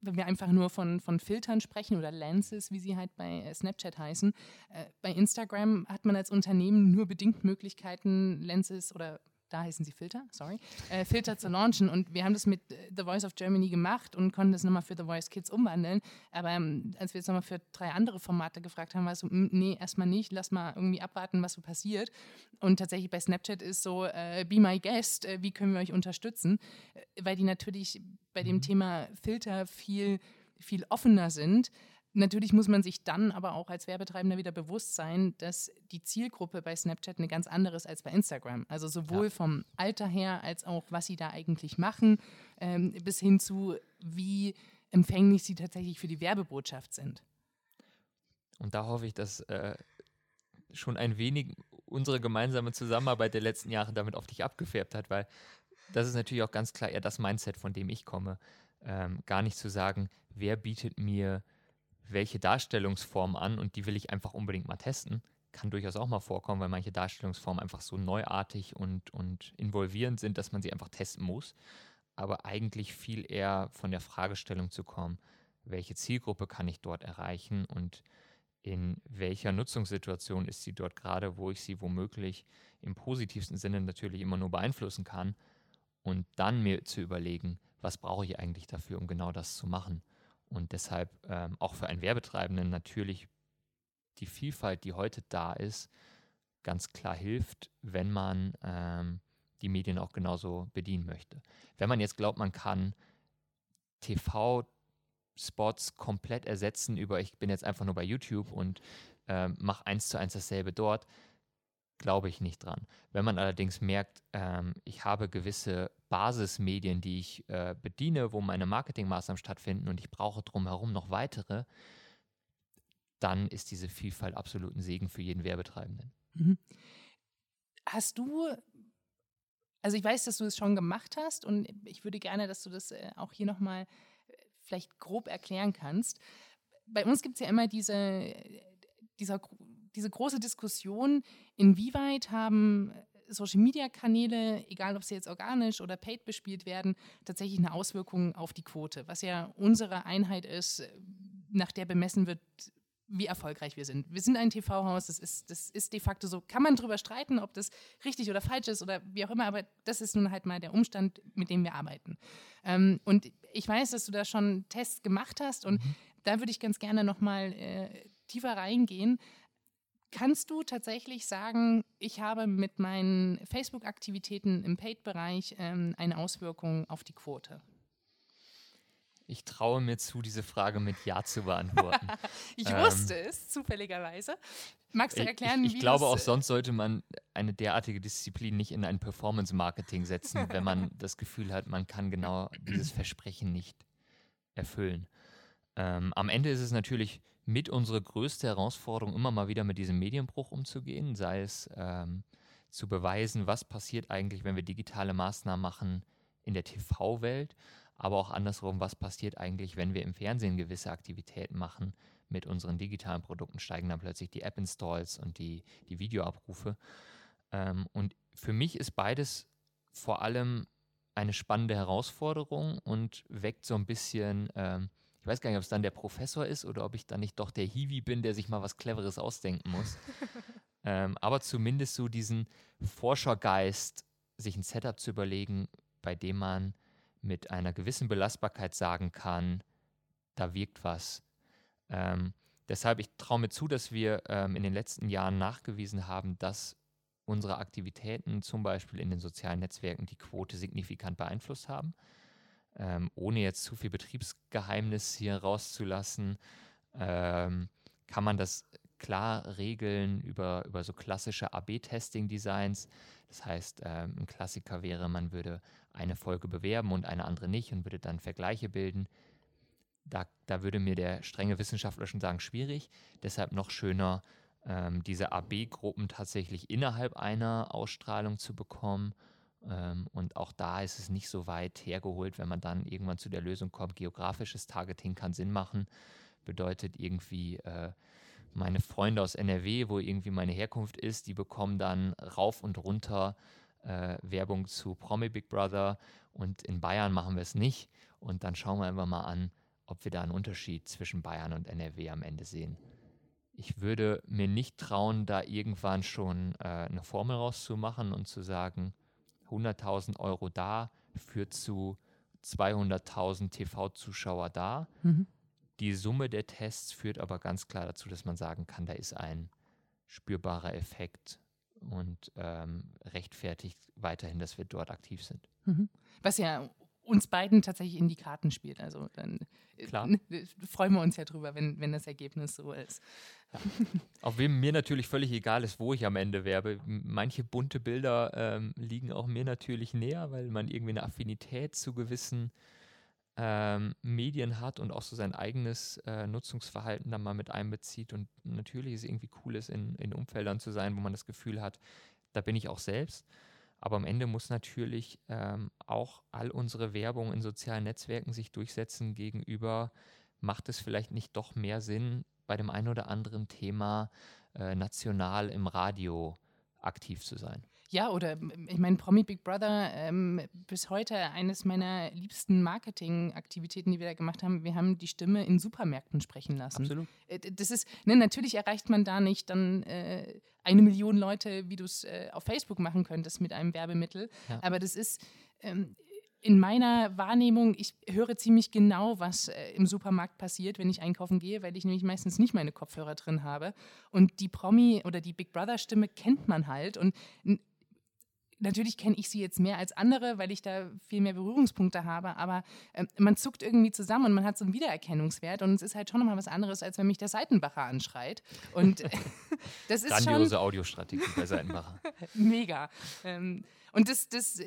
wenn wir einfach nur von, von Filtern sprechen oder Lenses, wie sie halt bei Snapchat heißen, äh, bei Instagram hat man als Unternehmen nur bedingt Möglichkeiten, Lenses oder da heißen sie Filter, sorry, äh, Filter zu launchen. Und wir haben das mit äh, The Voice of Germany gemacht und konnten das nochmal für The Voice Kids umwandeln. Aber ähm, als wir jetzt nochmal für drei andere Formate gefragt haben, war es so, nee, erstmal nicht, lass mal irgendwie abwarten, was so passiert. Und tatsächlich bei Snapchat ist so, äh, be my guest, äh, wie können wir euch unterstützen? Äh, weil die natürlich bei dem mhm. Thema Filter viel, viel offener sind. Natürlich muss man sich dann aber auch als Werbetreibender wieder bewusst sein, dass die Zielgruppe bei Snapchat eine ganz andere ist als bei Instagram. Also sowohl ja. vom Alter her als auch, was sie da eigentlich machen, ähm, bis hin zu, wie empfänglich sie tatsächlich für die Werbebotschaft sind. Und da hoffe ich, dass äh, schon ein wenig unsere gemeinsame Zusammenarbeit der letzten Jahre damit auf dich abgefärbt hat, weil das ist natürlich auch ganz klar eher das Mindset, von dem ich komme. Ähm, gar nicht zu sagen, wer bietet mir welche Darstellungsform an und die will ich einfach unbedingt mal testen. Kann durchaus auch mal vorkommen, weil manche Darstellungsformen einfach so neuartig und, und involvierend sind, dass man sie einfach testen muss. Aber eigentlich viel eher von der Fragestellung zu kommen, welche Zielgruppe kann ich dort erreichen und in welcher Nutzungssituation ist sie dort gerade, wo ich sie womöglich im positivsten Sinne natürlich immer nur beeinflussen kann und dann mir zu überlegen, was brauche ich eigentlich dafür, um genau das zu machen. Und deshalb ähm, auch für einen Werbetreibenden natürlich die Vielfalt, die heute da ist, ganz klar hilft, wenn man ähm, die Medien auch genauso bedienen möchte. Wenn man jetzt glaubt, man kann TV-Spots komplett ersetzen über, ich bin jetzt einfach nur bei YouTube und äh, mache eins zu eins dasselbe dort, glaube ich nicht dran. Wenn man allerdings merkt, ähm, ich habe gewisse Basismedien, die ich äh, bediene, wo meine Marketingmaßnahmen stattfinden und ich brauche drumherum noch weitere, dann ist diese Vielfalt absolut ein Segen für jeden Werbetreibenden. Mhm. Hast du, also ich weiß, dass du es schon gemacht hast und ich würde gerne, dass du das äh, auch hier nochmal äh, vielleicht grob erklären kannst. Bei uns gibt es ja immer diese, dieser diese große Diskussion, inwieweit haben Social-Media-Kanäle, egal ob sie jetzt organisch oder paid bespielt werden, tatsächlich eine Auswirkung auf die Quote, was ja unsere Einheit ist, nach der bemessen wird, wie erfolgreich wir sind. Wir sind ein TV-Haus, das ist, das ist de facto so. Kann man darüber streiten, ob das richtig oder falsch ist oder wie auch immer, aber das ist nun halt mal der Umstand, mit dem wir arbeiten. Ähm, und ich weiß, dass du da schon Tests gemacht hast und mhm. da würde ich ganz gerne nochmal äh, tiefer reingehen. Kannst du tatsächlich sagen, ich habe mit meinen Facebook-Aktivitäten im Paid-Bereich ähm, eine Auswirkung auf die Quote? Ich traue mir zu, diese Frage mit Ja zu beantworten. ich ähm, wusste es, zufälligerweise. Magst du erklären, ich, ich, ich glaube, auch sonst sollte man eine derartige Disziplin nicht in ein Performance-Marketing setzen, wenn man das Gefühl hat, man kann genau dieses Versprechen nicht erfüllen. Ähm, am Ende ist es natürlich mit unserer größte Herausforderung, immer mal wieder mit diesem Medienbruch umzugehen, sei es ähm, zu beweisen, was passiert eigentlich, wenn wir digitale Maßnahmen machen in der TV-Welt, aber auch andersrum, was passiert eigentlich, wenn wir im Fernsehen gewisse Aktivitäten machen mit unseren digitalen Produkten, steigen dann plötzlich die App-Installs und die, die Videoabrufe. Ähm, und für mich ist beides vor allem eine spannende Herausforderung und weckt so ein bisschen ähm, ich weiß gar nicht, ob es dann der Professor ist oder ob ich dann nicht doch der Hiwi bin, der sich mal was Cleveres ausdenken muss. ähm, aber zumindest so diesen Forschergeist, sich ein Setup zu überlegen, bei dem man mit einer gewissen Belastbarkeit sagen kann, da wirkt was. Ähm, deshalb, ich traue mir zu, dass wir ähm, in den letzten Jahren nachgewiesen haben, dass unsere Aktivitäten zum Beispiel in den sozialen Netzwerken die Quote signifikant beeinflusst haben ähm, ohne jetzt zu viel Betriebsgeheimnis hier rauszulassen, ähm, kann man das klar regeln über, über so klassische AB-Testing-Designs. Das heißt, ähm, ein Klassiker wäre, man würde eine Folge bewerben und eine andere nicht und würde dann Vergleiche bilden. Da, da würde mir der strenge Wissenschaftler schon sagen, schwierig. Deshalb noch schöner, ähm, diese AB-Gruppen tatsächlich innerhalb einer Ausstrahlung zu bekommen und auch da ist es nicht so weit hergeholt, wenn man dann irgendwann zu der Lösung kommt, geografisches Targeting kann Sinn machen. Bedeutet irgendwie, äh, meine Freunde aus NRW, wo irgendwie meine Herkunft ist, die bekommen dann rauf und runter äh, Werbung zu Promi Big Brother und in Bayern machen wir es nicht. Und dann schauen wir einfach mal an, ob wir da einen Unterschied zwischen Bayern und NRW am Ende sehen. Ich würde mir nicht trauen, da irgendwann schon äh, eine Formel rauszumachen und zu sagen, 100.000 Euro da führt zu 200.000 TV-Zuschauer da. Mhm. Die Summe der Tests führt aber ganz klar dazu, dass man sagen kann, da ist ein spürbarer Effekt und ähm, rechtfertigt weiterhin, dass wir dort aktiv sind. Mhm. Was ja uns beiden tatsächlich in die Karten spielt. Also dann Klar. freuen wir uns ja drüber, wenn, wenn das Ergebnis so ist. Ja. Auch wem mir natürlich völlig egal ist, wo ich am Ende werbe. Manche bunte Bilder ähm, liegen auch mir natürlich näher, weil man irgendwie eine Affinität zu gewissen ähm, Medien hat und auch so sein eigenes äh, Nutzungsverhalten dann mal mit einbezieht. Und natürlich ist es irgendwie cool, ist in, in Umfeldern zu sein, wo man das Gefühl hat, da bin ich auch selbst. Aber am Ende muss natürlich ähm, auch all unsere Werbung in sozialen Netzwerken sich durchsetzen gegenüber, macht es vielleicht nicht doch mehr Sinn, bei dem einen oder anderen Thema äh, national im Radio aktiv zu sein. Ja, oder ich meine, Promi Big Brother, ähm, bis heute eines meiner liebsten Marketingaktivitäten, die wir da gemacht haben. Wir haben die Stimme in Supermärkten sprechen lassen. Absolut. Äh, das ist, ne, natürlich erreicht man da nicht dann äh, eine Million Leute, wie du es äh, auf Facebook machen könntest mit einem Werbemittel. Ja. Aber das ist, ähm, in meiner Wahrnehmung, ich höre ziemlich genau, was äh, im Supermarkt passiert, wenn ich einkaufen gehe, weil ich nämlich meistens nicht meine Kopfhörer drin habe. Und die Promi oder die Big Brother Stimme kennt man halt. Und natürlich kenne ich sie jetzt mehr als andere, weil ich da viel mehr Berührungspunkte habe, aber äh, man zuckt irgendwie zusammen und man hat so einen Wiedererkennungswert und es ist halt schon nochmal was anderes, als wenn mich der Seitenbacher anschreit. Und das ist Grandiose schon Audiostrategie bei Seitenbacher. Mega. Ähm, und das, das,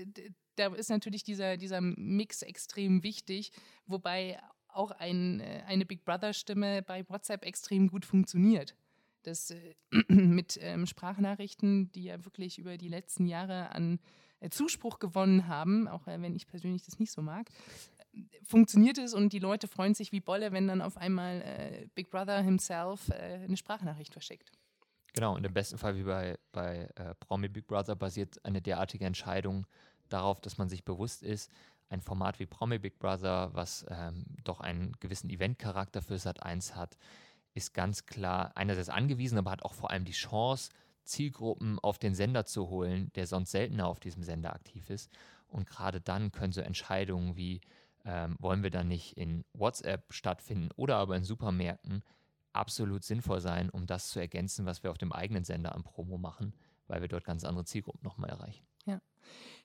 da ist natürlich dieser, dieser Mix extrem wichtig, wobei auch ein, äh, eine Big Brother-Stimme bei WhatsApp extrem gut funktioniert. Das äh, mit ähm, Sprachnachrichten, die ja wirklich über die letzten Jahre an äh, Zuspruch gewonnen haben, auch äh, wenn ich persönlich das nicht so mag, äh, funktioniert es und die Leute freuen sich wie Bolle, wenn dann auf einmal äh, Big Brother himself eine Sprachnachricht verschickt. Genau, und im besten Fall wie bei, bei Promi Big Brother basiert eine derartige Entscheidung darauf, dass man sich bewusst ist, ein Format wie Promi Big Brother, was ähm, doch einen gewissen Eventcharakter für Sat1 hat, ist ganz klar einerseits angewiesen, aber hat auch vor allem die Chance, Zielgruppen auf den Sender zu holen, der sonst seltener auf diesem Sender aktiv ist. Und gerade dann können so Entscheidungen wie, ähm, wollen wir dann nicht in WhatsApp stattfinden oder aber in Supermärkten, absolut sinnvoll sein, um das zu ergänzen, was wir auf dem eigenen Sender an Promo machen, weil wir dort ganz andere Zielgruppen nochmal erreichen. Ja.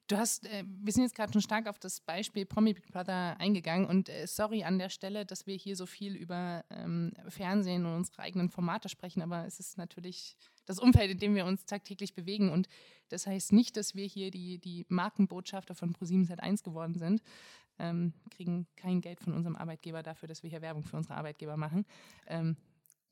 Du hast, äh, wir sind jetzt gerade schon stark auf das Beispiel Promi Big Brother eingegangen und äh, sorry an der Stelle, dass wir hier so viel über ähm, Fernsehen und unsere eigenen Formate sprechen, aber es ist natürlich das Umfeld, in dem wir uns tagtäglich bewegen und das heißt nicht, dass wir hier die, die Markenbotschafter von Pro7 Sat1 geworden sind. Ähm, kriegen kein Geld von unserem Arbeitgeber dafür, dass wir hier Werbung für unsere Arbeitgeber machen. Ähm,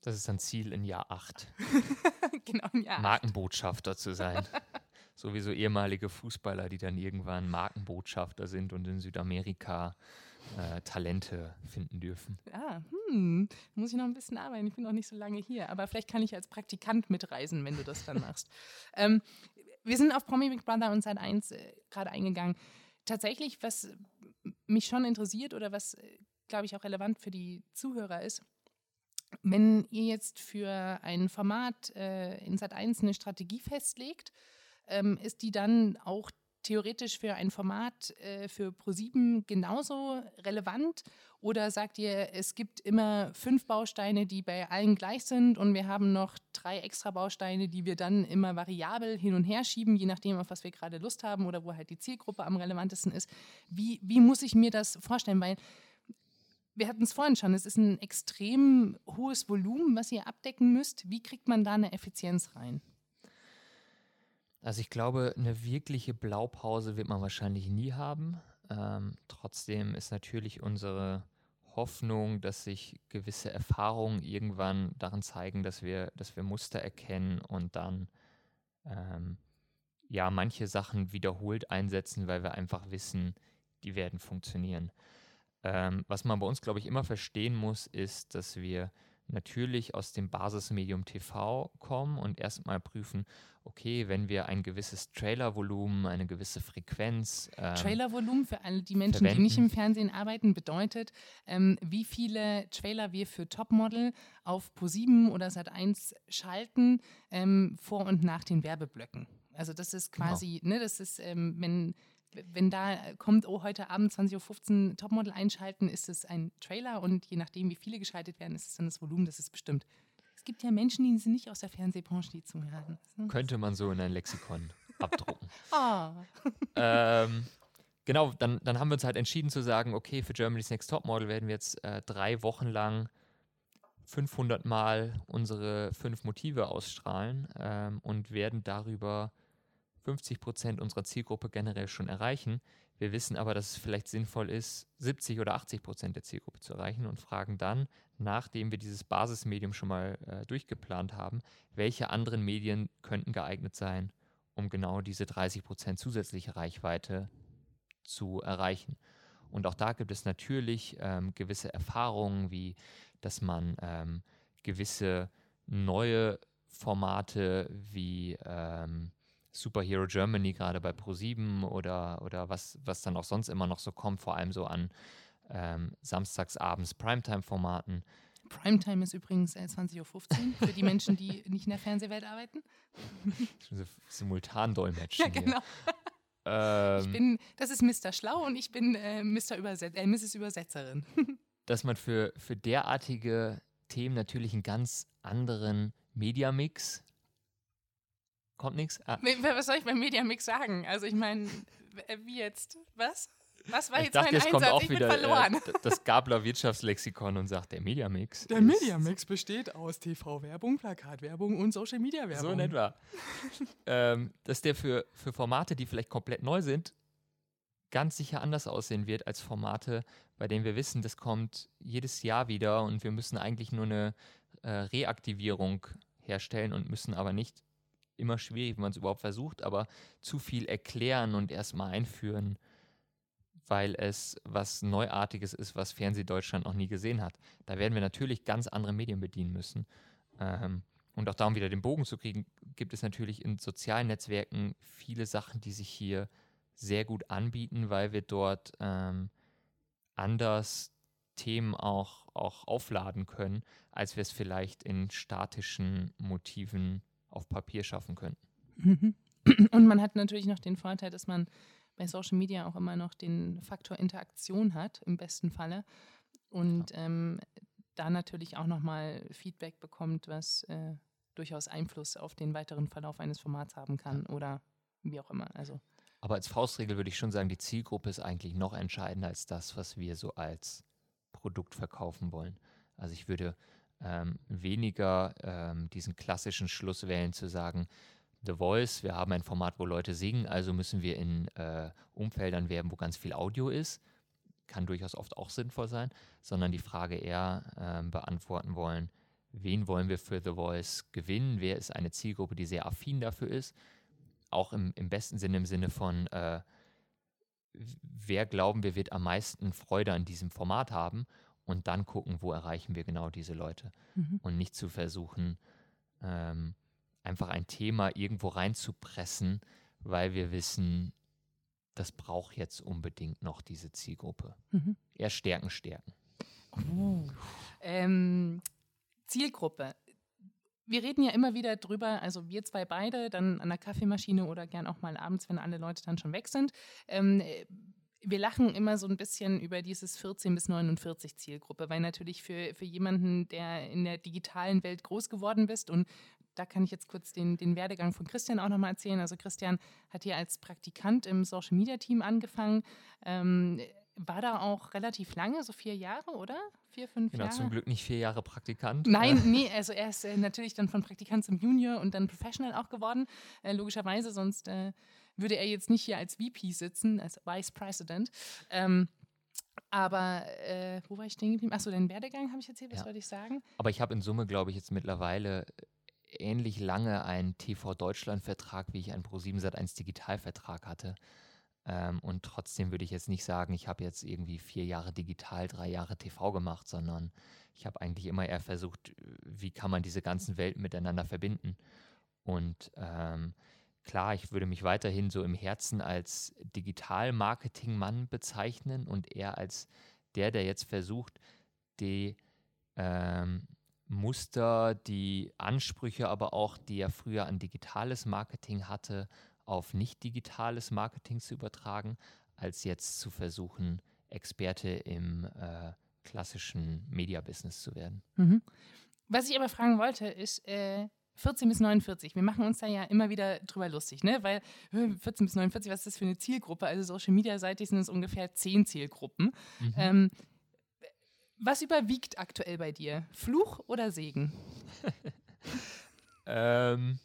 das ist ein Ziel in Jahr 8. genau, in Jahr Markenbotschafter zu sein. Sowieso ehemalige Fußballer, die dann irgendwann Markenbotschafter sind und in Südamerika äh, Talente finden dürfen. Ja, hm, muss ich noch ein bisschen arbeiten. Ich bin noch nicht so lange hier, aber vielleicht kann ich als Praktikant mitreisen, wenn du das dann machst. ähm, wir sind auf Promi Big Brother und Sat 1 äh, gerade eingegangen. Tatsächlich, was mich schon interessiert oder was, äh, glaube ich, auch relevant für die Zuhörer ist, wenn ihr jetzt für ein Format äh, in Sat 1 eine Strategie festlegt, ähm, ist die dann auch theoretisch für ein Format äh, für ProSieben genauso relevant? Oder sagt ihr, es gibt immer fünf Bausteine, die bei allen gleich sind und wir haben noch drei extra Bausteine, die wir dann immer variabel hin und her schieben, je nachdem, auf was wir gerade Lust haben oder wo halt die Zielgruppe am relevantesten ist? Wie, wie muss ich mir das vorstellen? Weil wir hatten es vorhin schon, es ist ein extrem hohes Volumen, was ihr abdecken müsst. Wie kriegt man da eine Effizienz rein? Also ich glaube, eine wirkliche Blaupause wird man wahrscheinlich nie haben. Ähm, trotzdem ist natürlich unsere Hoffnung, dass sich gewisse Erfahrungen irgendwann darin zeigen, dass wir, dass wir Muster erkennen und dann ähm, ja manche Sachen wiederholt einsetzen, weil wir einfach wissen, die werden funktionieren. Ähm, was man bei uns, glaube ich, immer verstehen muss, ist, dass wir natürlich aus dem Basismedium TV kommen und erstmal prüfen, okay, wenn wir ein gewisses Trailervolumen, eine gewisse Frequenz. Ähm, Trailervolumen für alle die Menschen, verwenden. die nicht im Fernsehen arbeiten, bedeutet, ähm, wie viele Trailer wir für Topmodel auf Pro7 oder Sat1 schalten ähm, vor und nach den Werbeblöcken. Also das ist genau. quasi, genau. ne, das ist, ähm, wenn wenn da kommt, oh, heute Abend 20.15 Uhr Topmodel einschalten, ist es ein Trailer und je nachdem, wie viele geschaltet werden, ist es dann das Volumen, das ist bestimmt. Es gibt ja Menschen, die sind nicht aus der Fernsehbranche, die zuhören. Könnte man so in ein Lexikon abdrucken. Ah. ähm, genau, dann, dann haben wir uns halt entschieden zu sagen, okay, für Germany's Next Topmodel werden wir jetzt äh, drei Wochen lang 500 Mal unsere fünf Motive ausstrahlen ähm, und werden darüber 50 Prozent unserer Zielgruppe generell schon erreichen. Wir wissen aber, dass es vielleicht sinnvoll ist, 70 oder 80 Prozent der Zielgruppe zu erreichen und fragen dann, nachdem wir dieses Basismedium schon mal äh, durchgeplant haben, welche anderen Medien könnten geeignet sein, um genau diese 30 Prozent zusätzliche Reichweite zu erreichen. Und auch da gibt es natürlich ähm, gewisse Erfahrungen, wie dass man ähm, gewisse neue Formate wie ähm, Superhero Germany gerade bei Pro7 oder, oder was, was dann auch sonst immer noch so kommt, vor allem so an ähm, samstagsabends Primetime-Formaten. Primetime ist übrigens äh, 20.15 Uhr für die Menschen, die nicht in der Fernsehwelt arbeiten. Simultandolmetschen. Ja, genau. Ähm, ich bin, das ist Mr. Schlau und ich bin äh, Mr. Überset äh, Mrs. Übersetzerin. dass man für, für derartige Themen natürlich einen ganz anderen Mediamix Kommt nichts? Ah. Was soll ich beim Mediamix sagen? Also ich meine, wie jetzt? Was? Was war ich jetzt dachte, mein jetzt Einsatz? kommt auch ich wieder bin verloren. Äh, das Gabler Wirtschaftslexikon und sagt, der Mediamix. Der Mediamix besteht aus TV-Werbung, Plakatwerbung und Social-Media-Werbung. So in etwa. ähm, dass der für, für Formate, die vielleicht komplett neu sind, ganz sicher anders aussehen wird als Formate, bei denen wir wissen, das kommt jedes Jahr wieder und wir müssen eigentlich nur eine äh, Reaktivierung herstellen und müssen aber nicht immer schwierig, wenn man es überhaupt versucht, aber zu viel erklären und erstmal einführen, weil es was Neuartiges ist, was Fernsehdeutschland noch nie gesehen hat. Da werden wir natürlich ganz andere Medien bedienen müssen. Ähm, und auch darum wieder den Bogen zu kriegen, gibt es natürlich in sozialen Netzwerken viele Sachen, die sich hier sehr gut anbieten, weil wir dort ähm, anders Themen auch, auch aufladen können, als wir es vielleicht in statischen Motiven auf Papier schaffen könnten. Mhm. Und man hat natürlich noch den Vorteil, dass man bei Social Media auch immer noch den Faktor Interaktion hat, im besten Falle. Und ähm, da natürlich auch nochmal Feedback bekommt, was äh, durchaus Einfluss auf den weiteren Verlauf eines Formats haben kann oder wie auch immer. Also Aber als Faustregel würde ich schon sagen, die Zielgruppe ist eigentlich noch entscheidender als das, was wir so als Produkt verkaufen wollen. Also ich würde ähm, weniger ähm, diesen klassischen Schluss wählen zu sagen, The Voice, wir haben ein Format, wo Leute singen, also müssen wir in äh, Umfeldern werben, wo ganz viel Audio ist. Kann durchaus oft auch sinnvoll sein, sondern die Frage eher äh, beantworten wollen, wen wollen wir für The Voice gewinnen, wer ist eine Zielgruppe, die sehr affin dafür ist? Auch im, im besten Sinne im Sinne von, äh, wer glauben wir wird am meisten Freude an diesem Format haben und dann gucken, wo erreichen wir genau diese Leute. Mhm. Und nicht zu versuchen, ähm, einfach ein Thema irgendwo reinzupressen, weil wir wissen, das braucht jetzt unbedingt noch diese Zielgruppe. Mhm. Eher Stärken stärken. Uh. Ähm, Zielgruppe wir reden ja immer wieder drüber, also wir zwei beide, dann an der Kaffeemaschine oder gern auch mal abends, wenn alle Leute dann schon weg sind. Ähm, wir lachen immer so ein bisschen über dieses 14 bis 49 Zielgruppe, weil natürlich für, für jemanden, der in der digitalen Welt groß geworden bist und da kann ich jetzt kurz den, den Werdegang von Christian auch nochmal erzählen. Also Christian hat hier als Praktikant im Social Media Team angefangen. Ähm, war da auch relativ lange, so vier Jahre, oder? Vier, fünf genau, Jahre? zum Glück nicht vier Jahre Praktikant. Nein, nee, also er ist äh, natürlich dann von Praktikant zum Junior und dann Professional auch geworden, äh, logischerweise, sonst äh, würde er jetzt nicht hier als VP sitzen, als Vice President. Ähm, aber äh, wo war ich stehen geblieben? Achso, den Werdegang habe ich erzählt, was ja. wollte ich sagen? Aber ich habe in Summe, glaube ich, jetzt mittlerweile ähnlich lange einen TV Deutschland-Vertrag, wie ich einen Pro7 Sat1 Digital-Vertrag hatte. Ähm, und trotzdem würde ich jetzt nicht sagen, ich habe jetzt irgendwie vier Jahre digital, drei Jahre TV gemacht, sondern ich habe eigentlich immer eher versucht, wie kann man diese ganzen Welten miteinander verbinden. Und ähm, klar, ich würde mich weiterhin so im Herzen als Digital-Marketing-Mann bezeichnen und eher als der, der jetzt versucht, die ähm, Muster, die Ansprüche, aber auch, die er früher an digitales Marketing hatte, auf nicht digitales Marketing zu übertragen, als jetzt zu versuchen, Experte im äh, klassischen Media-Business zu werden. Mhm. Was ich aber fragen wollte, ist äh, 14 bis 49. Wir machen uns da ja immer wieder drüber lustig, ne? Weil 14 bis 49, was ist das für eine Zielgruppe? Also Social Media-seitig sind es ungefähr 10 Zielgruppen. Mhm. Ähm, was überwiegt aktuell bei dir? Fluch oder Segen? ähm,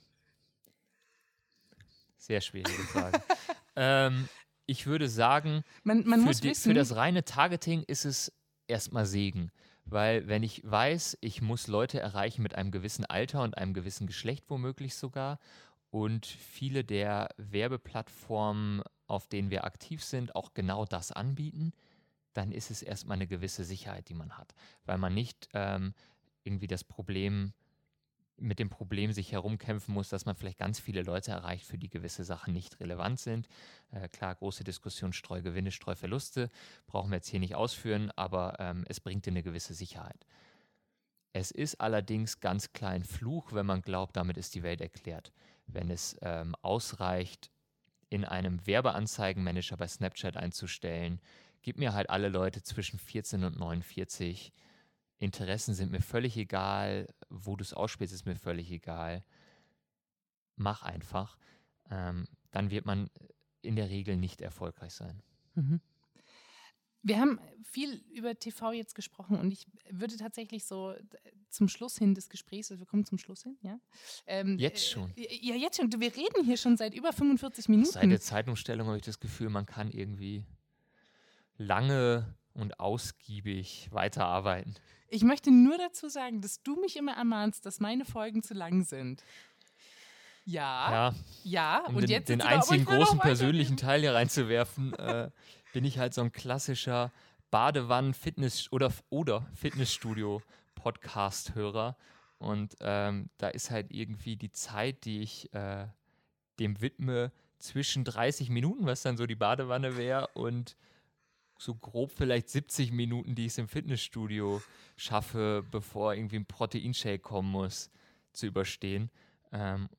sehr schwierige Frage. ähm, ich würde sagen, man, man für, die, für, das reine Targeting ist es erstmal Segen. Weil wenn ich weiß, ich muss Leute erreichen mit einem gewissen Alter und einem gewissen Geschlecht womöglich sogar und viele der Werbeplattformen, auf denen wir aktiv sind, auch genau das anbieten, dann ist es erstmal eine gewisse Sicherheit, die man hat. Weil man nicht ähm, irgendwie das Problem mit dem Problem sich herumkämpfen muss, dass man vielleicht ganz viele Leute erreicht, für die gewisse Sachen nicht relevant sind. Äh, klar, große Diskussion, Streugewinne, Streuverluste, brauchen wir jetzt hier nicht ausführen, aber ähm, es bringt dir eine gewisse Sicherheit. Es ist allerdings ganz klar ein Fluch, wenn man glaubt, damit ist die Welt erklärt. Wenn es ähm, ausreicht, in einem Werbeanzeigenmanager bei Snapchat einzustellen, gib mir halt alle Leute zwischen 14 und 49 Interessen sind mir völlig egal, wo du es ausspielst, ist mir völlig egal. Mach einfach. Ähm, dann wird man in der Regel nicht erfolgreich sein. Mhm. Wir haben viel über TV jetzt gesprochen und ich würde tatsächlich so zum Schluss hin des Gesprächs, also wir kommen zum Schluss hin, ja? Ähm, jetzt schon. Äh, ja, jetzt schon. Wir reden hier schon seit über 45 Minuten. Seit der Zeitumstellung habe ich das Gefühl, man kann irgendwie lange und ausgiebig weiterarbeiten. Ich möchte nur dazu sagen, dass du mich immer ermahnst, dass meine Folgen zu lang sind. Ja. Ja. ja. Um und den, jetzt den einzigen großen persönlichen Teil hier reinzuwerfen, äh, bin ich halt so ein klassischer Badewannen-Fitness- oder, oder Fitnessstudio-Podcast-Hörer. Und ähm, da ist halt irgendwie die Zeit, die ich äh, dem widme, zwischen 30 Minuten, was dann so die Badewanne wäre, und so grob vielleicht 70 Minuten, die ich im Fitnessstudio schaffe, bevor irgendwie ein Proteinshake kommen muss, zu überstehen. Ähm,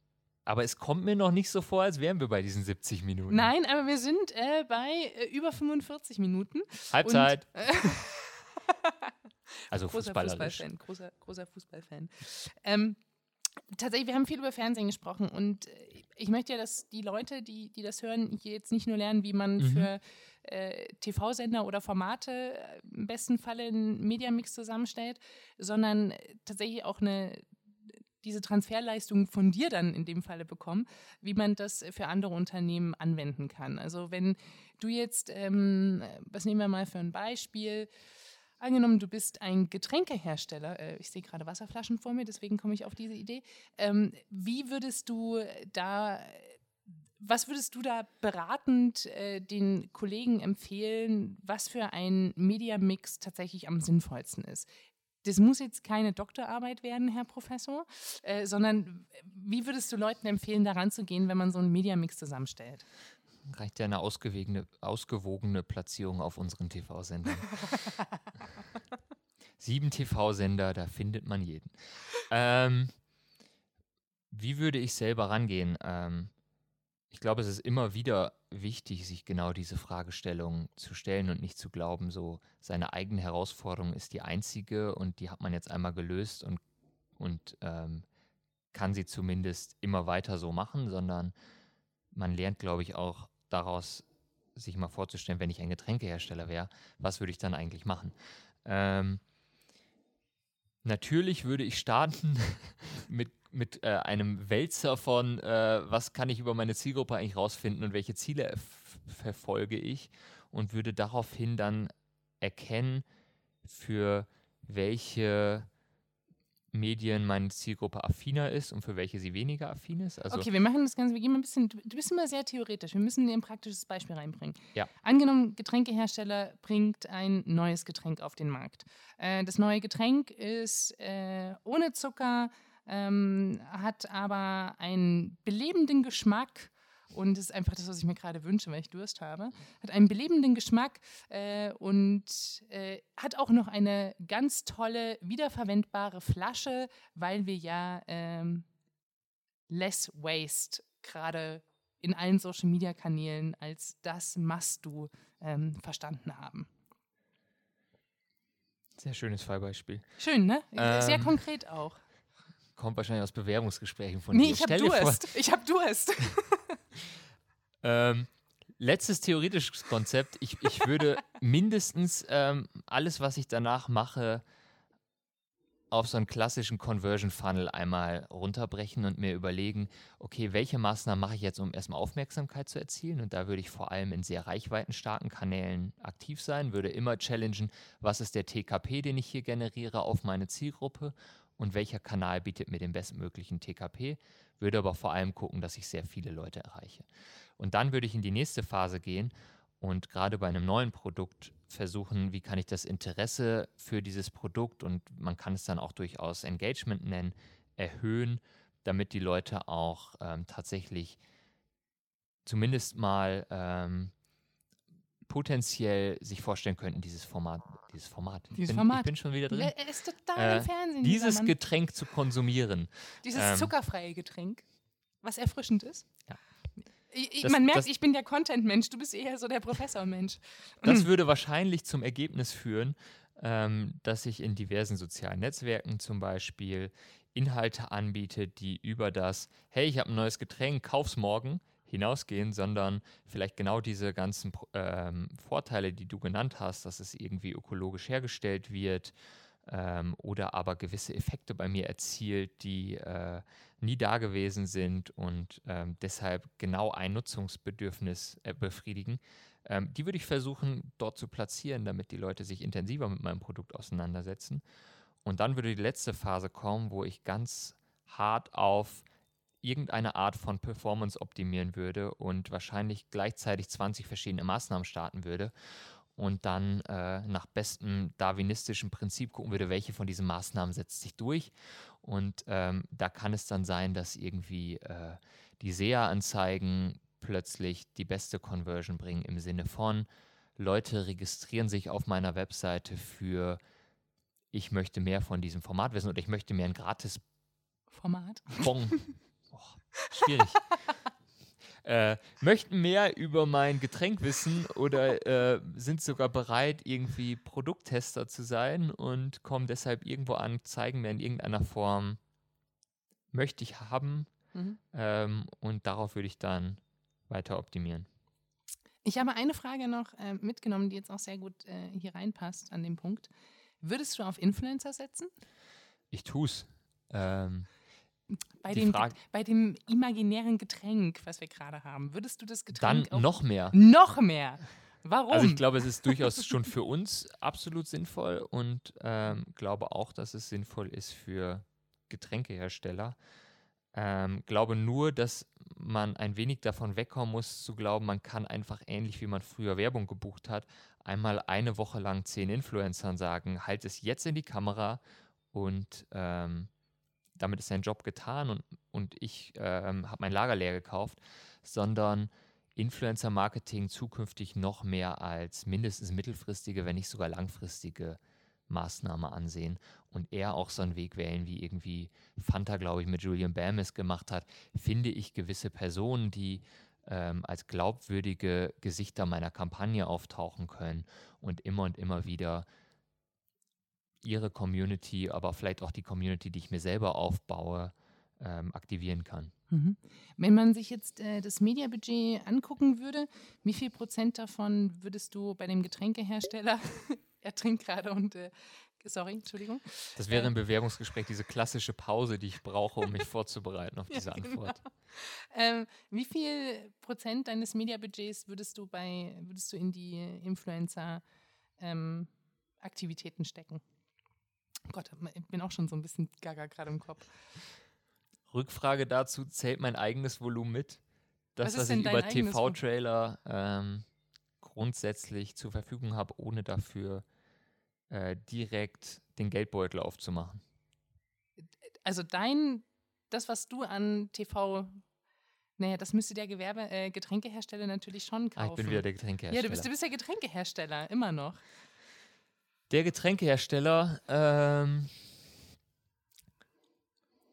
aber es kommt mir noch nicht so vor, als wären wir bei diesen 70 Minuten. Nein, aber wir sind äh, bei äh, über 45 Minuten. Halbzeit. Und, äh, also großer Fußballfan, großer, großer Fußballfan. Ähm, tatsächlich, wir haben viel über Fernsehen gesprochen und äh, ich möchte ja, dass die Leute, die, die das hören, hier jetzt nicht nur lernen, wie man mhm. für äh, TV-Sender oder Formate äh, im besten Falle einen Mediamix zusammenstellt, sondern tatsächlich auch eine diese Transferleistung von dir dann in dem Falle bekommen, wie man das für andere Unternehmen anwenden kann. Also wenn du jetzt, ähm, was nehmen wir mal für ein Beispiel, Angenommen, du bist ein Getränkehersteller, äh, ich sehe gerade Wasserflaschen vor mir, deswegen komme ich auf diese Idee. Ähm, wie würdest du da, was würdest du da beratend äh, den Kollegen empfehlen, was für ein Mediamix tatsächlich am sinnvollsten ist? Das muss jetzt keine Doktorarbeit werden, Herr Professor, äh, sondern wie würdest du Leuten empfehlen, daran zu gehen, wenn man so einen Mediamix zusammenstellt? Reicht ja eine ausgewogene, ausgewogene Platzierung auf unseren TV-Sendern. Sieben TV-Sender, da findet man jeden. Ähm, wie würde ich selber rangehen? Ähm, ich glaube, es ist immer wieder wichtig, sich genau diese Fragestellung zu stellen und nicht zu glauben, so seine eigene Herausforderung ist die einzige und die hat man jetzt einmal gelöst und, und ähm, kann sie zumindest immer weiter so machen, sondern man lernt, glaube ich, auch daraus sich mal vorzustellen, wenn ich ein Getränkehersteller wäre, was würde ich dann eigentlich machen? Ähm, natürlich würde ich starten mit, mit äh, einem Wälzer von, äh, was kann ich über meine Zielgruppe eigentlich rausfinden und welche Ziele verfolge ich und würde daraufhin dann erkennen, für welche Medien meine Zielgruppe affiner ist und für welche sie weniger affin ist. Also okay, wir machen das Ganze, wir gehen mal ein bisschen, du bist immer sehr theoretisch, wir müssen dir ein praktisches Beispiel reinbringen. Ja. Angenommen, Getränkehersteller bringt ein neues Getränk auf den Markt. Äh, das neue Getränk ist äh, ohne Zucker, ähm, hat aber einen belebenden Geschmack und es ist einfach das, was ich mir gerade wünsche, weil ich Durst habe. Hat einen belebenden Geschmack äh, und äh, hat auch noch eine ganz tolle, wiederverwendbare Flasche, weil wir ja ähm, Less Waste gerade in allen Social-Media-Kanälen als das Must-Do ähm, verstanden haben. Sehr schönes Fallbeispiel. Schön, ne? Ähm, Sehr konkret auch. Kommt wahrscheinlich aus Bewerbungsgesprächen von nee, dir. Nee, ich habe Durst. Vor, ich habe Durst. Ähm, letztes theoretisches Konzept. Ich, ich würde mindestens ähm, alles, was ich danach mache, auf so einen klassischen Conversion Funnel einmal runterbrechen und mir überlegen, okay, welche Maßnahmen mache ich jetzt, um erstmal Aufmerksamkeit zu erzielen? Und da würde ich vor allem in sehr reichweitenstarken Kanälen aktiv sein, würde immer challengen, was ist der TKP, den ich hier generiere auf meine Zielgruppe und welcher Kanal bietet mir den bestmöglichen TKP, würde aber vor allem gucken, dass ich sehr viele Leute erreiche. Und dann würde ich in die nächste Phase gehen und gerade bei einem neuen Produkt versuchen, wie kann ich das Interesse für dieses Produkt und man kann es dann auch durchaus Engagement nennen, erhöhen, damit die Leute auch ähm, tatsächlich zumindest mal ähm, potenziell sich vorstellen könnten, dieses Format, dieses Format. Dieses bin, Format. Ich bin schon wieder drin. Er ist total äh, im Fernsehen. Dieses Getränk zu konsumieren. Dieses ähm, zuckerfreie Getränk, was erfrischend ist. Ja. Ich, das, man merkt, das, ich bin der Content-Mensch, du bist eher so der Professor-Mensch. Das würde wahrscheinlich zum Ergebnis führen, ähm, dass ich in diversen sozialen Netzwerken zum Beispiel Inhalte anbiete, die über das, hey, ich habe ein neues Getränk, kauf's morgen, hinausgehen, sondern vielleicht genau diese ganzen ähm, Vorteile, die du genannt hast, dass es irgendwie ökologisch hergestellt wird, ähm, oder aber gewisse Effekte bei mir erzielt, die äh, nie da gewesen sind und ähm, deshalb genau ein Nutzungsbedürfnis äh, befriedigen. Ähm, die würde ich versuchen dort zu platzieren, damit die Leute sich intensiver mit meinem Produkt auseinandersetzen. Und dann würde die letzte Phase kommen, wo ich ganz hart auf irgendeine Art von Performance optimieren würde und wahrscheinlich gleichzeitig 20 verschiedene Maßnahmen starten würde und dann äh, nach bestem darwinistischen Prinzip gucken würde, welche von diesen Maßnahmen setzt sich durch. Und ähm, da kann es dann sein, dass irgendwie äh, die SEA-Anzeigen plötzlich die beste Conversion bringen im Sinne von, Leute registrieren sich auf meiner Webseite für, ich möchte mehr von diesem Format wissen oder ich möchte mehr ein gratis Format. Bon. Schwierig äh, möchten mehr über mein Getränk wissen oder äh, sind sogar bereit, irgendwie Produkttester zu sein und kommen deshalb irgendwo an, zeigen mir in irgendeiner Form möchte ich haben Mhm. ähm, und darauf würde ich dann weiter optimieren. Ich habe eine Frage noch äh, mitgenommen, die jetzt auch sehr gut äh, hier reinpasst an dem Punkt. Würdest du auf Influencer setzen? Ich tue es. Ähm, Bei, dem, Frage- bei dem imaginären Getränk, was wir gerade haben, würdest du das dann Getränk auch noch mehr. noch mehr? Warum? Also ich glaube, es ist durchaus schon für uns absolut sinnvoll und ähm, glaube auch, dass es sinnvoll ist für Getränkehersteller. Ähm, glaube nur, dass man ein wenig davon wegkommen muss, zu glauben, man kann einfach ähnlich wie man früher Werbung gebucht hat, einmal eine Woche lang zehn Influencern sagen, halt es jetzt in die Kamera und ähm, damit ist sein Job getan und, und ich ähm, habe mein Lager leer gekauft, sondern Influencer-Marketing zukünftig noch mehr als mindestens mittelfristige, wenn nicht sogar langfristige Maßnahme ansehen und eher auch so einen Weg wählen, wie irgendwie Fanta, glaube ich, mit Julian Bam es gemacht hat, finde ich gewisse Personen, die ähm, als glaubwürdige Gesichter meiner Kampagne auftauchen können und immer und immer wieder ihre Community, aber vielleicht auch die Community, die ich mir selber aufbaue, ähm, aktivieren kann. Mhm. Wenn man sich jetzt äh, das Mediabudget angucken würde, wie viel Prozent davon würdest du bei dem Getränkehersteller, er trinkt gerade und, äh, sorry, Entschuldigung. Das wäre im Bewerbungsgespräch diese klassische Pause, die ich brauche, um mich vorzubereiten auf Ja, diese genau. Antwort. Ähm, wie viel Prozent deines Mediabudgets würdest du bei, würdest du in die Influencer-Aktivitäten stecken? Gott, ich bin auch schon so ein bisschen gaga gerade im Kopf. Rückfrage dazu, zählt mein eigenes Volumen mit? Das, Was was, ich über? TV-Trailer ähm, grundsätzlich zur Verfügung habe, ohne dafür äh, direkt den Geldbeutel aufzumachen. Also dein, das, was du an TV, naja, das müsste der Gewerbe, äh, Getränkehersteller natürlich schon kaufen. Ah, ich bin wieder der ja, Getränkehersteller. du bist, du bist der Getränkehersteller, immer noch. Der Getränkehersteller, ähm,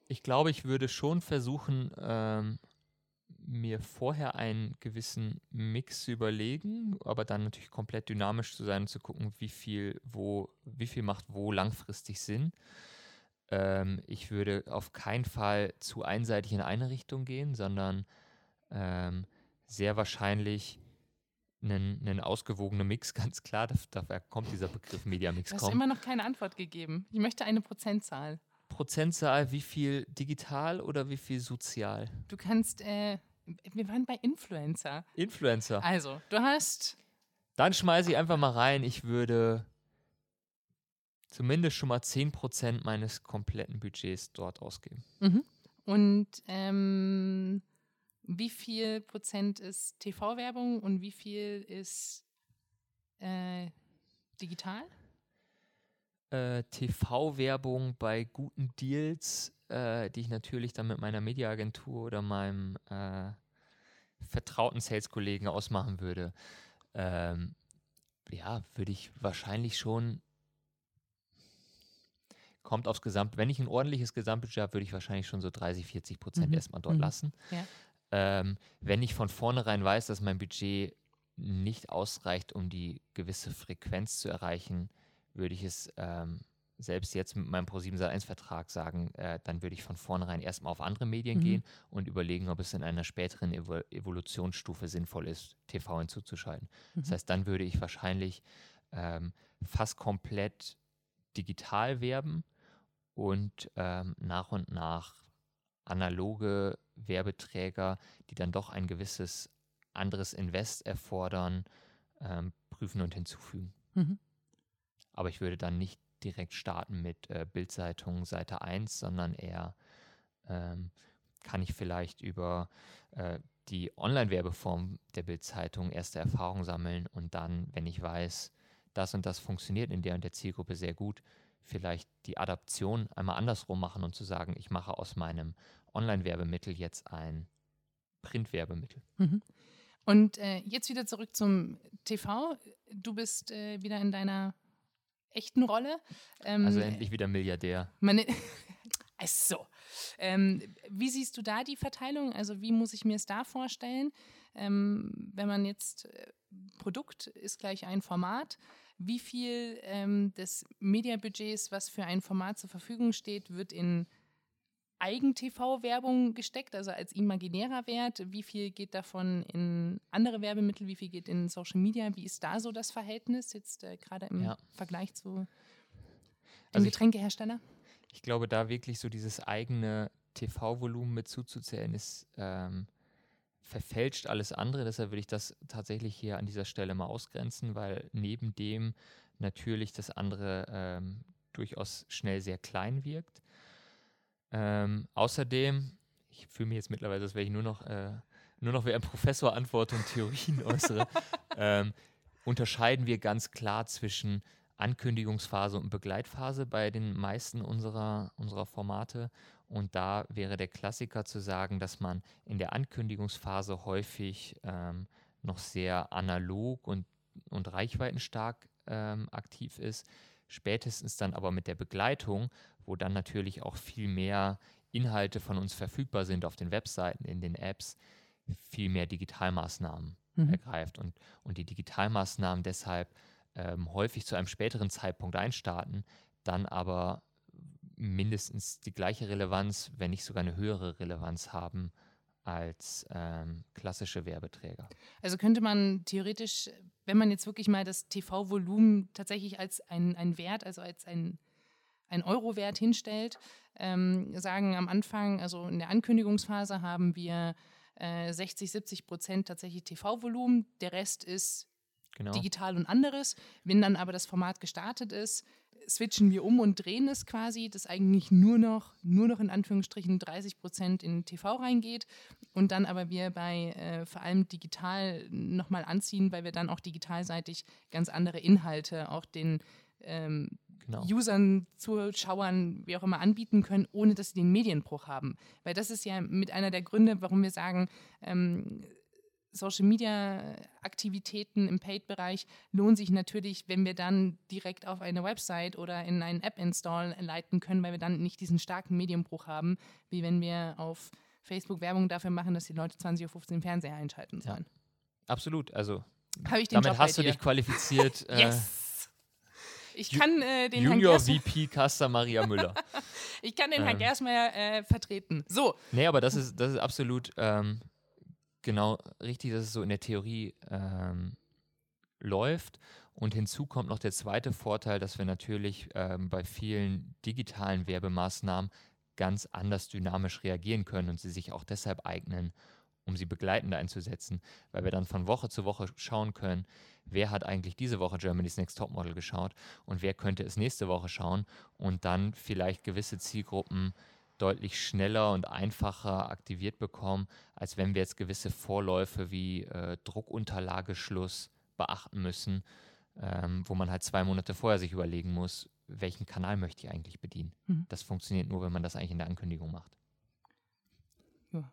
ich glaube, ich würde schon versuchen, ähm, mir vorher einen gewissen Mix zu überlegen, aber dann natürlich komplett dynamisch zu sein und zu gucken, wie viel, wo, wie viel macht wo langfristig Sinn. Ähm, ich würde auf keinen Fall zu einseitig in eine Richtung gehen, sondern ähm, sehr wahrscheinlich einen, einen ausgewogenen Mix, ganz klar, da- daher kommt dieser Begriff Mediamix Du hast kommt. immer noch keine Antwort gegeben. Ich möchte eine Prozentzahl. Prozentzahl, wie viel digital oder wie viel sozial? Du kannst, äh, wir waren bei Influencer. Influencer. Also, du hast, Dann schmeiße ich einfach mal rein, ich würde zumindest schon mal 10% meines kompletten Budgets dort ausgeben. mhm. und ähm, wie viel Prozent ist TV-Werbung und wie viel ist äh, digital? Äh, TV-Werbung bei guten Deals, äh, die ich natürlich dann mit meiner Mediaagentur oder meinem äh, vertrauten Sales-Kollegen ausmachen würde. Ähm, ja, würde ich wahrscheinlich schon. Kommt aufs Gesamt. Wenn ich ein ordentliches Gesamtbudget habe, würde ich wahrscheinlich schon so 30, 40 Prozent Mhm, erstmal dort mhm, lassen. ja. Ähm, wenn ich von vornherein weiß, dass mein Budget nicht ausreicht, um die gewisse Frequenz zu erreichen, würde ich es ähm, selbst jetzt mit meinem Pro7 1-Vertrag sagen, äh, dann würde ich von vornherein erstmal auf andere Medien Mhm. gehen und überlegen, ob es in einer späteren Evo Evolutionsstufe sinnvoll ist, TV hinzuzuschalten. Das Mhm. heißt, dann würde ich wahrscheinlich ähm, fast komplett digital werben und ähm, nach und nach analoge Werbeträger, die dann doch ein gewisses anderes Invest erfordern, ähm, prüfen und hinzufügen. Mhm. Aber ich würde dann nicht direkt starten mit äh, Bildzeitung Seite 1, sondern eher ähm, kann ich vielleicht über äh, die Online-Werbeform der Bildzeitung erste Erfahrungen sammeln und dann, wenn ich weiß, das und das funktioniert in der und der Zielgruppe sehr gut, vielleicht die Adaption einmal andersrum machen und zu sagen, ich mache aus meinem Online-Werbemittel jetzt ein Print-Werbemittel. Mhm. Und äh, jetzt wieder zurück zum TV. Du bist äh, wieder in deiner echten Rolle. Ähm, Also endlich wieder Milliardär. Meine, also, ähm, wie siehst du da die Verteilung? Also wie muss ich mir es da vorstellen? Ähm, wenn man jetzt äh, Produkt ist gleich ein Format, wie viel ähm, des Mediabudgets, was für ein Format zur Verfügung steht, wird in Eigen-TV-Werbung gesteckt, also als imaginärer Wert? Wie viel geht davon in andere Werbemittel? Wie viel geht in Social Media? Wie ist da so das Verhältnis jetzt äh, gerade im ja. Vergleich zu dem also Getränkehersteller? Ich, ich, glaube, da wirklich so dieses eigene TV-Volumen mit zuzuzählen, ist ähm, verfälscht alles andere. Deshalb würde ich das tatsächlich hier an dieser Stelle mal ausgrenzen, weil neben dem natürlich das andere ähm, durchaus schnell sehr klein wirkt. Ähm, außerdem, ich fühle mich jetzt mittlerweile, als wäre ich nur noch, äh, nur noch wie ein Professor antworte und Theorien äußere, ähm, unterscheiden wir ganz klar zwischen Ankündigungsphase und Begleitphase bei den meisten unserer, unserer Formate. Und da wäre der Klassiker zu sagen, dass man in der Ankündigungsphase häufig ähm, noch sehr analog und, und reichweitenstark ähm, aktiv ist. Spätestens dann aber mit der Begleitung, wo dann natürlich auch viel mehr Inhalte von uns verfügbar sind auf den Webseiten, in den Apps, viel mehr Digitalmaßnahmen mhm. ergreift und, und die Digitalmaßnahmen deshalb ähm, häufig zu einem späteren Zeitpunkt einstarten, dann aber mindestens die gleiche Relevanz, wenn nicht sogar eine höhere Relevanz haben als ähm, klassische Werbeträger. Also könnte man theoretisch, wenn man jetzt wirklich mal das TV-Volumen tatsächlich als ein Wert, also als ein, ein Euro-Wert hinstellt, ähm, sagen am Anfang, also in der Ankündigungsphase haben wir äh, 60, 70 Prozent tatsächlich TV-Volumen, der Rest ist genau. digital und anderes. Wenn dann aber das Format gestartet ist, switchen wir um und drehen es quasi, dass eigentlich nur noch, nur noch in Anführungsstrichen 30 Prozent in TV reingeht und dann aber wir bei äh, vor allem digital nochmal anziehen, weil wir dann auch digitalseitig ganz andere Inhalte auch den ähm, genau. Usern, Zuschauern, wie auch immer anbieten können, ohne dass sie den Medienbruch haben. Weil das ist ja mit einer der Gründe, warum wir sagen, ähm, Social Media Aktivitäten im Paid-Bereich lohnen sich natürlich, wenn wir dann direkt auf eine Website oder in einen App-Install leiten können, weil wir dann nicht diesen starken Medienbruch haben, wie wenn wir auf Facebook Werbung dafür machen, dass die Leute 20.15 Uhr Fernseher einschalten sollen. Ja, absolut. Also damit Job hast du dich qualifiziert. yes! Ich kann äh, den Junior VP Caster Maria Müller. ich kann den ähm. Herrn Gersmeyer äh, vertreten. So. Nee, aber das ist, das ist absolut ähm, genau richtig, dass es so in der Theorie ähm, läuft. Und hinzu kommt noch der zweite Vorteil, dass wir natürlich ähm, bei vielen digitalen Werbemaßnahmen ganz anders dynamisch reagieren können und sie sich auch deshalb eignen, um sie begleitend einzusetzen, weil wir dann von Woche zu Woche schauen können, wer hat eigentlich diese Woche Germany's Next Topmodel geschaut und wer könnte es nächste Woche schauen und dann vielleicht gewisse Zielgruppen deutlich schneller und einfacher aktiviert bekommen, als wenn wir jetzt gewisse Vorläufe wie äh, Druckunterlageschluss beachten müssen, ähm, wo man halt zwei Monate vorher sich überlegen muss, welchen Kanal möchte ich eigentlich bedienen. Mhm. Das funktioniert nur, wenn man das eigentlich in der Ankündigung macht. Ja.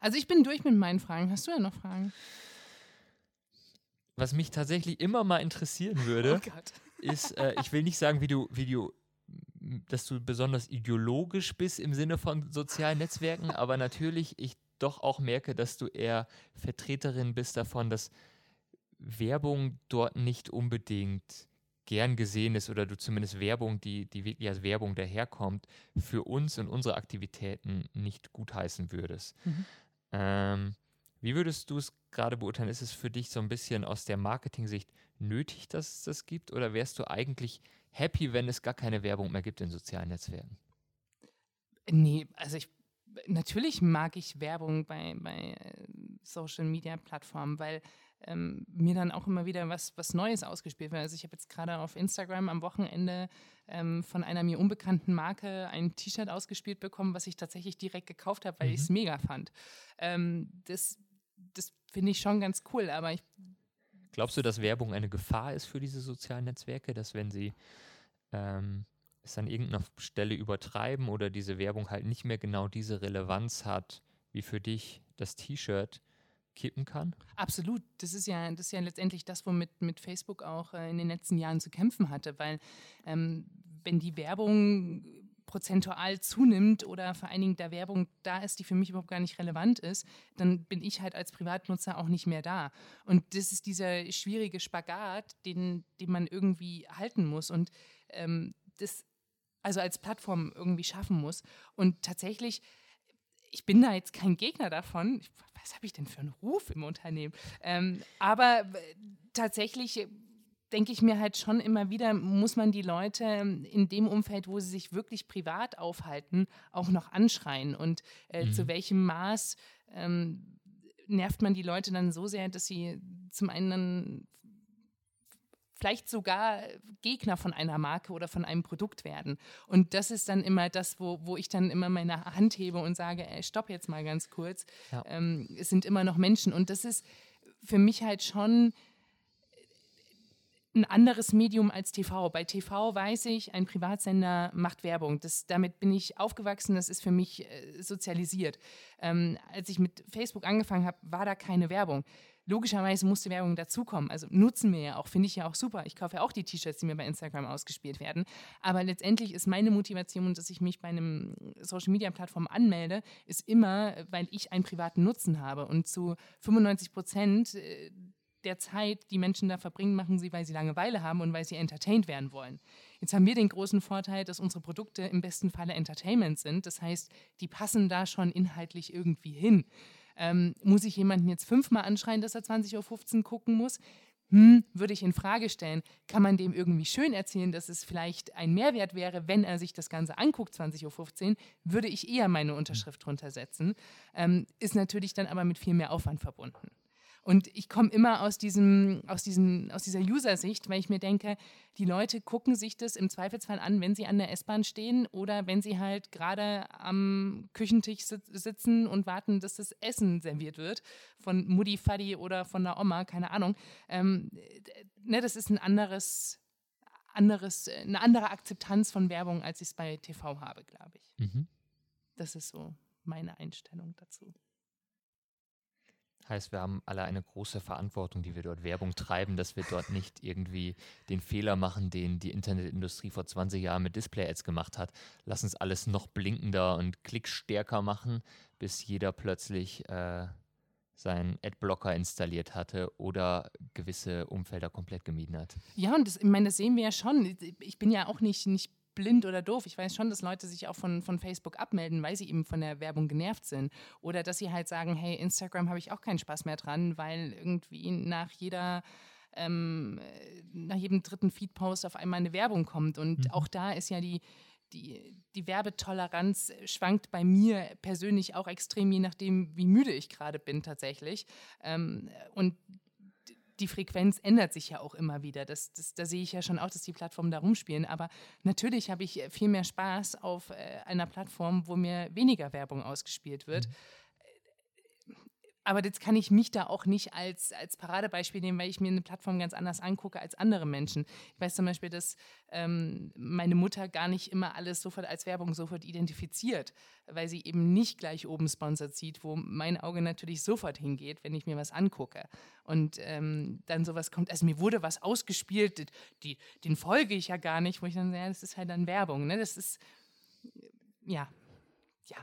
Also ich bin durch mit meinen Fragen. Hast du ja noch Fragen? Was mich tatsächlich immer mal interessieren würde, oh ist, äh, ich will nicht sagen, wie du, wie du dass du besonders ideologisch bist im Sinne von sozialen Netzwerken, aber natürlich ich doch auch merke, dass du eher Vertreterin bist davon, dass Werbung dort nicht unbedingt gern gesehen ist oder du zumindest Werbung, die, die wirklich als Werbung daherkommt, für uns und unsere Aktivitäten nicht gutheißen würdest. Mhm. Ähm, wie würdest du es gerade beurteilen? Ist es für dich so ein bisschen aus der Marketing-Sicht nötig, dass es das gibt? Oder wärst du eigentlich happy, wenn es gar keine Werbung mehr gibt in sozialen Netzwerken? Nee, also ich natürlich mag ich Werbung bei, bei äh, Social Media Plattformen, weil ähm, mir dann auch immer wieder was, was Neues ausgespielt wird. Also ich habe jetzt gerade auf Instagram am Wochenende ähm, von einer mir unbekannten Marke ein T-Shirt ausgespielt bekommen, was ich tatsächlich direkt gekauft habe, weil mhm. ich es mega fand. Ähm, das das finde ich schon ganz cool, aber ich Glaubst du, dass Werbung eine Gefahr ist für diese sozialen Netzwerke, dass wenn sie ähm, es an irgendeiner Stelle übertreiben oder diese Werbung halt nicht mehr genau diese Relevanz hat, wie für dich das T-Shirt kippen kann? Absolut. Das ist ja, das ist ja letztendlich das, womit mit Facebook auch äh, in den letzten Jahren zu kämpfen hatte, weil ähm, wenn die Werbung prozentual zunimmt oder vor allen Dingen der Werbung da ist, die für mich überhaupt gar nicht relevant ist, dann bin ich halt als Privatnutzer auch nicht mehr da. Und das ist dieser schwierige Spagat, den, den man irgendwie halten muss. Und ähm, das also als Plattform irgendwie schaffen muss. Und tatsächlich, ich bin da jetzt kein Gegner davon. Ich, was habe ich denn für einen Ruf im Unternehmen? Ähm, aber äh, tatsächlich denke ich mir halt schon immer wieder, muss man die Leute in dem Umfeld, wo sie sich wirklich privat aufhalten, auch noch anschreien. Und äh, mhm. zu welchem Maß ähm, nervt man die Leute dann so sehr, dass sie zum einen vielleicht sogar Gegner von einer Marke oder von einem Produkt werden. Und das ist dann immer das, wo, wo ich dann immer meine Hand hebe und sage, ey, stopp jetzt mal ganz kurz. Ja. Ähm, es sind immer noch Menschen. Und das ist für mich halt schon ein anderes Medium als TV. Bei TV weiß ich, ein Privatsender macht Werbung. Das, damit bin ich aufgewachsen, das ist für mich äh, sozialisiert. Ähm, als ich mit Facebook angefangen habe, war da keine Werbung. Logischerweise musste Werbung dazukommen. Also nutzen wir ja auch, finde ich ja auch super. Ich kaufe ja auch die T-Shirts, die mir bei Instagram ausgespielt werden. Aber letztendlich ist meine Motivation, dass ich mich bei einem Social-Media-Plattform anmelde, ist immer, weil ich einen privaten Nutzen habe. Und zu 95 Prozent äh, der Zeit, die Menschen da verbringen, machen sie, weil sie Langeweile haben und weil sie entertained werden wollen. Jetzt haben wir den großen Vorteil, dass unsere Produkte im besten Falle Entertainment sind. Das heißt, die passen da schon inhaltlich irgendwie hin. Ähm, muss ich jemanden jetzt fünfmal anschreien, dass er 20.15 Uhr gucken muss? Hm, würde ich in Frage stellen, kann man dem irgendwie schön erzählen, dass es vielleicht ein Mehrwert wäre, wenn er sich das Ganze anguckt, 20.15 Uhr, würde ich eher meine Unterschrift drunter setzen. Ähm, ist natürlich dann aber mit viel mehr Aufwand verbunden. Und ich komme immer aus, diesem, aus, diesen, aus dieser User-Sicht, weil ich mir denke, die Leute gucken sich das im Zweifelsfall an, wenn sie an der S-Bahn stehen oder wenn sie halt gerade am Küchentisch sitzen und warten, dass das Essen serviert wird von Mutti, Faddy oder von der Oma, keine Ahnung. Ähm, ne, das ist ein anderes, anderes, eine andere Akzeptanz von Werbung, als ich es bei TV habe, glaube ich. Mhm. Das ist so meine Einstellung dazu. Heißt, wir haben alle eine große Verantwortung, die wir dort Werbung treiben, dass wir dort nicht irgendwie den Fehler machen, den die Internetindustrie vor 20 Jahren mit Display-Ads gemacht hat. Lass uns alles noch blinkender und klickstärker machen, bis jeder plötzlich äh, seinen Adblocker installiert hatte oder gewisse Umfelder komplett gemieden hat. Ja, und das, ich meine, das sehen wir ja schon. Ich bin ja auch nicht, nicht blind oder doof. Ich weiß schon, dass Leute sich auch von, von Facebook abmelden, weil sie eben von der Werbung genervt sind. Oder dass sie halt sagen, hey, Instagram habe ich auch keinen Spaß mehr dran, weil irgendwie nach jeder ähm, nach jedem dritten Feed-Post auf einmal eine Werbung kommt. Und mhm. auch da ist ja die, die, die Werbetoleranz schwankt bei mir persönlich auch extrem, je nachdem, wie müde ich gerade bin tatsächlich. Ähm, und die Frequenz ändert sich ja auch immer wieder. Das, das, da sehe ich ja schon auch, dass die Plattformen da rumspielen. Aber natürlich habe ich viel mehr Spaß auf äh, einer Plattform, wo mir weniger Werbung ausgespielt wird. Mhm aber jetzt kann ich mich da auch nicht als, als Paradebeispiel nehmen, weil ich mir eine Plattform ganz anders angucke als andere Menschen. Ich weiß zum Beispiel, dass ähm, meine Mutter gar nicht immer alles sofort als Werbung sofort identifiziert, weil sie eben nicht gleich oben Sponsor sieht, wo mein Auge natürlich sofort hingeht, wenn ich mir was angucke. Und ähm, dann sowas kommt, also mir wurde was ausgespielt, die, den folge ich ja gar nicht, wo ich dann sage, ja, das ist halt dann Werbung. Ne? Das ist, ja, ja,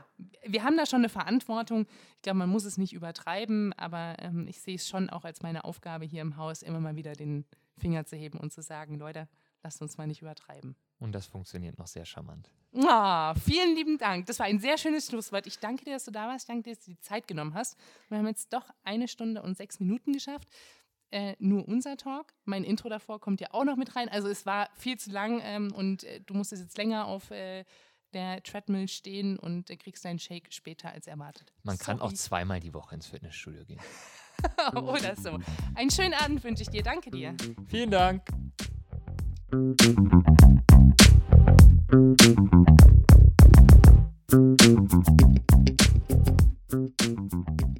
wir haben da schon eine Verantwortung. Ich glaube, man muss es nicht übertreiben, aber ähm, ich sehe es schon auch als meine Aufgabe hier im Haus, immer mal wieder den Finger zu heben und zu sagen, Leute, lasst uns mal nicht übertreiben. Und das funktioniert noch sehr charmant. Oh, vielen lieben Dank. Das war ein sehr schönes Schlusswort. Ich danke dir, dass du da warst. Ich danke dir, dass du die Zeit genommen hast. Wir haben jetzt doch eine Stunde und sechs Minuten geschafft. Äh, nur unser Talk. Mein Intro davor kommt ja auch noch mit rein. Also es war viel zu lang ähm, und äh, du musstest jetzt länger auf äh, der Treadmill stehen und äh, kriegst deinen Shake später als erwartet. Man Sorry. kann auch zweimal die Woche ins Fitnessstudio gehen. Oder so. Einen schönen Abend wünsche ich dir. Danke dir. Vielen Dank. Thank you.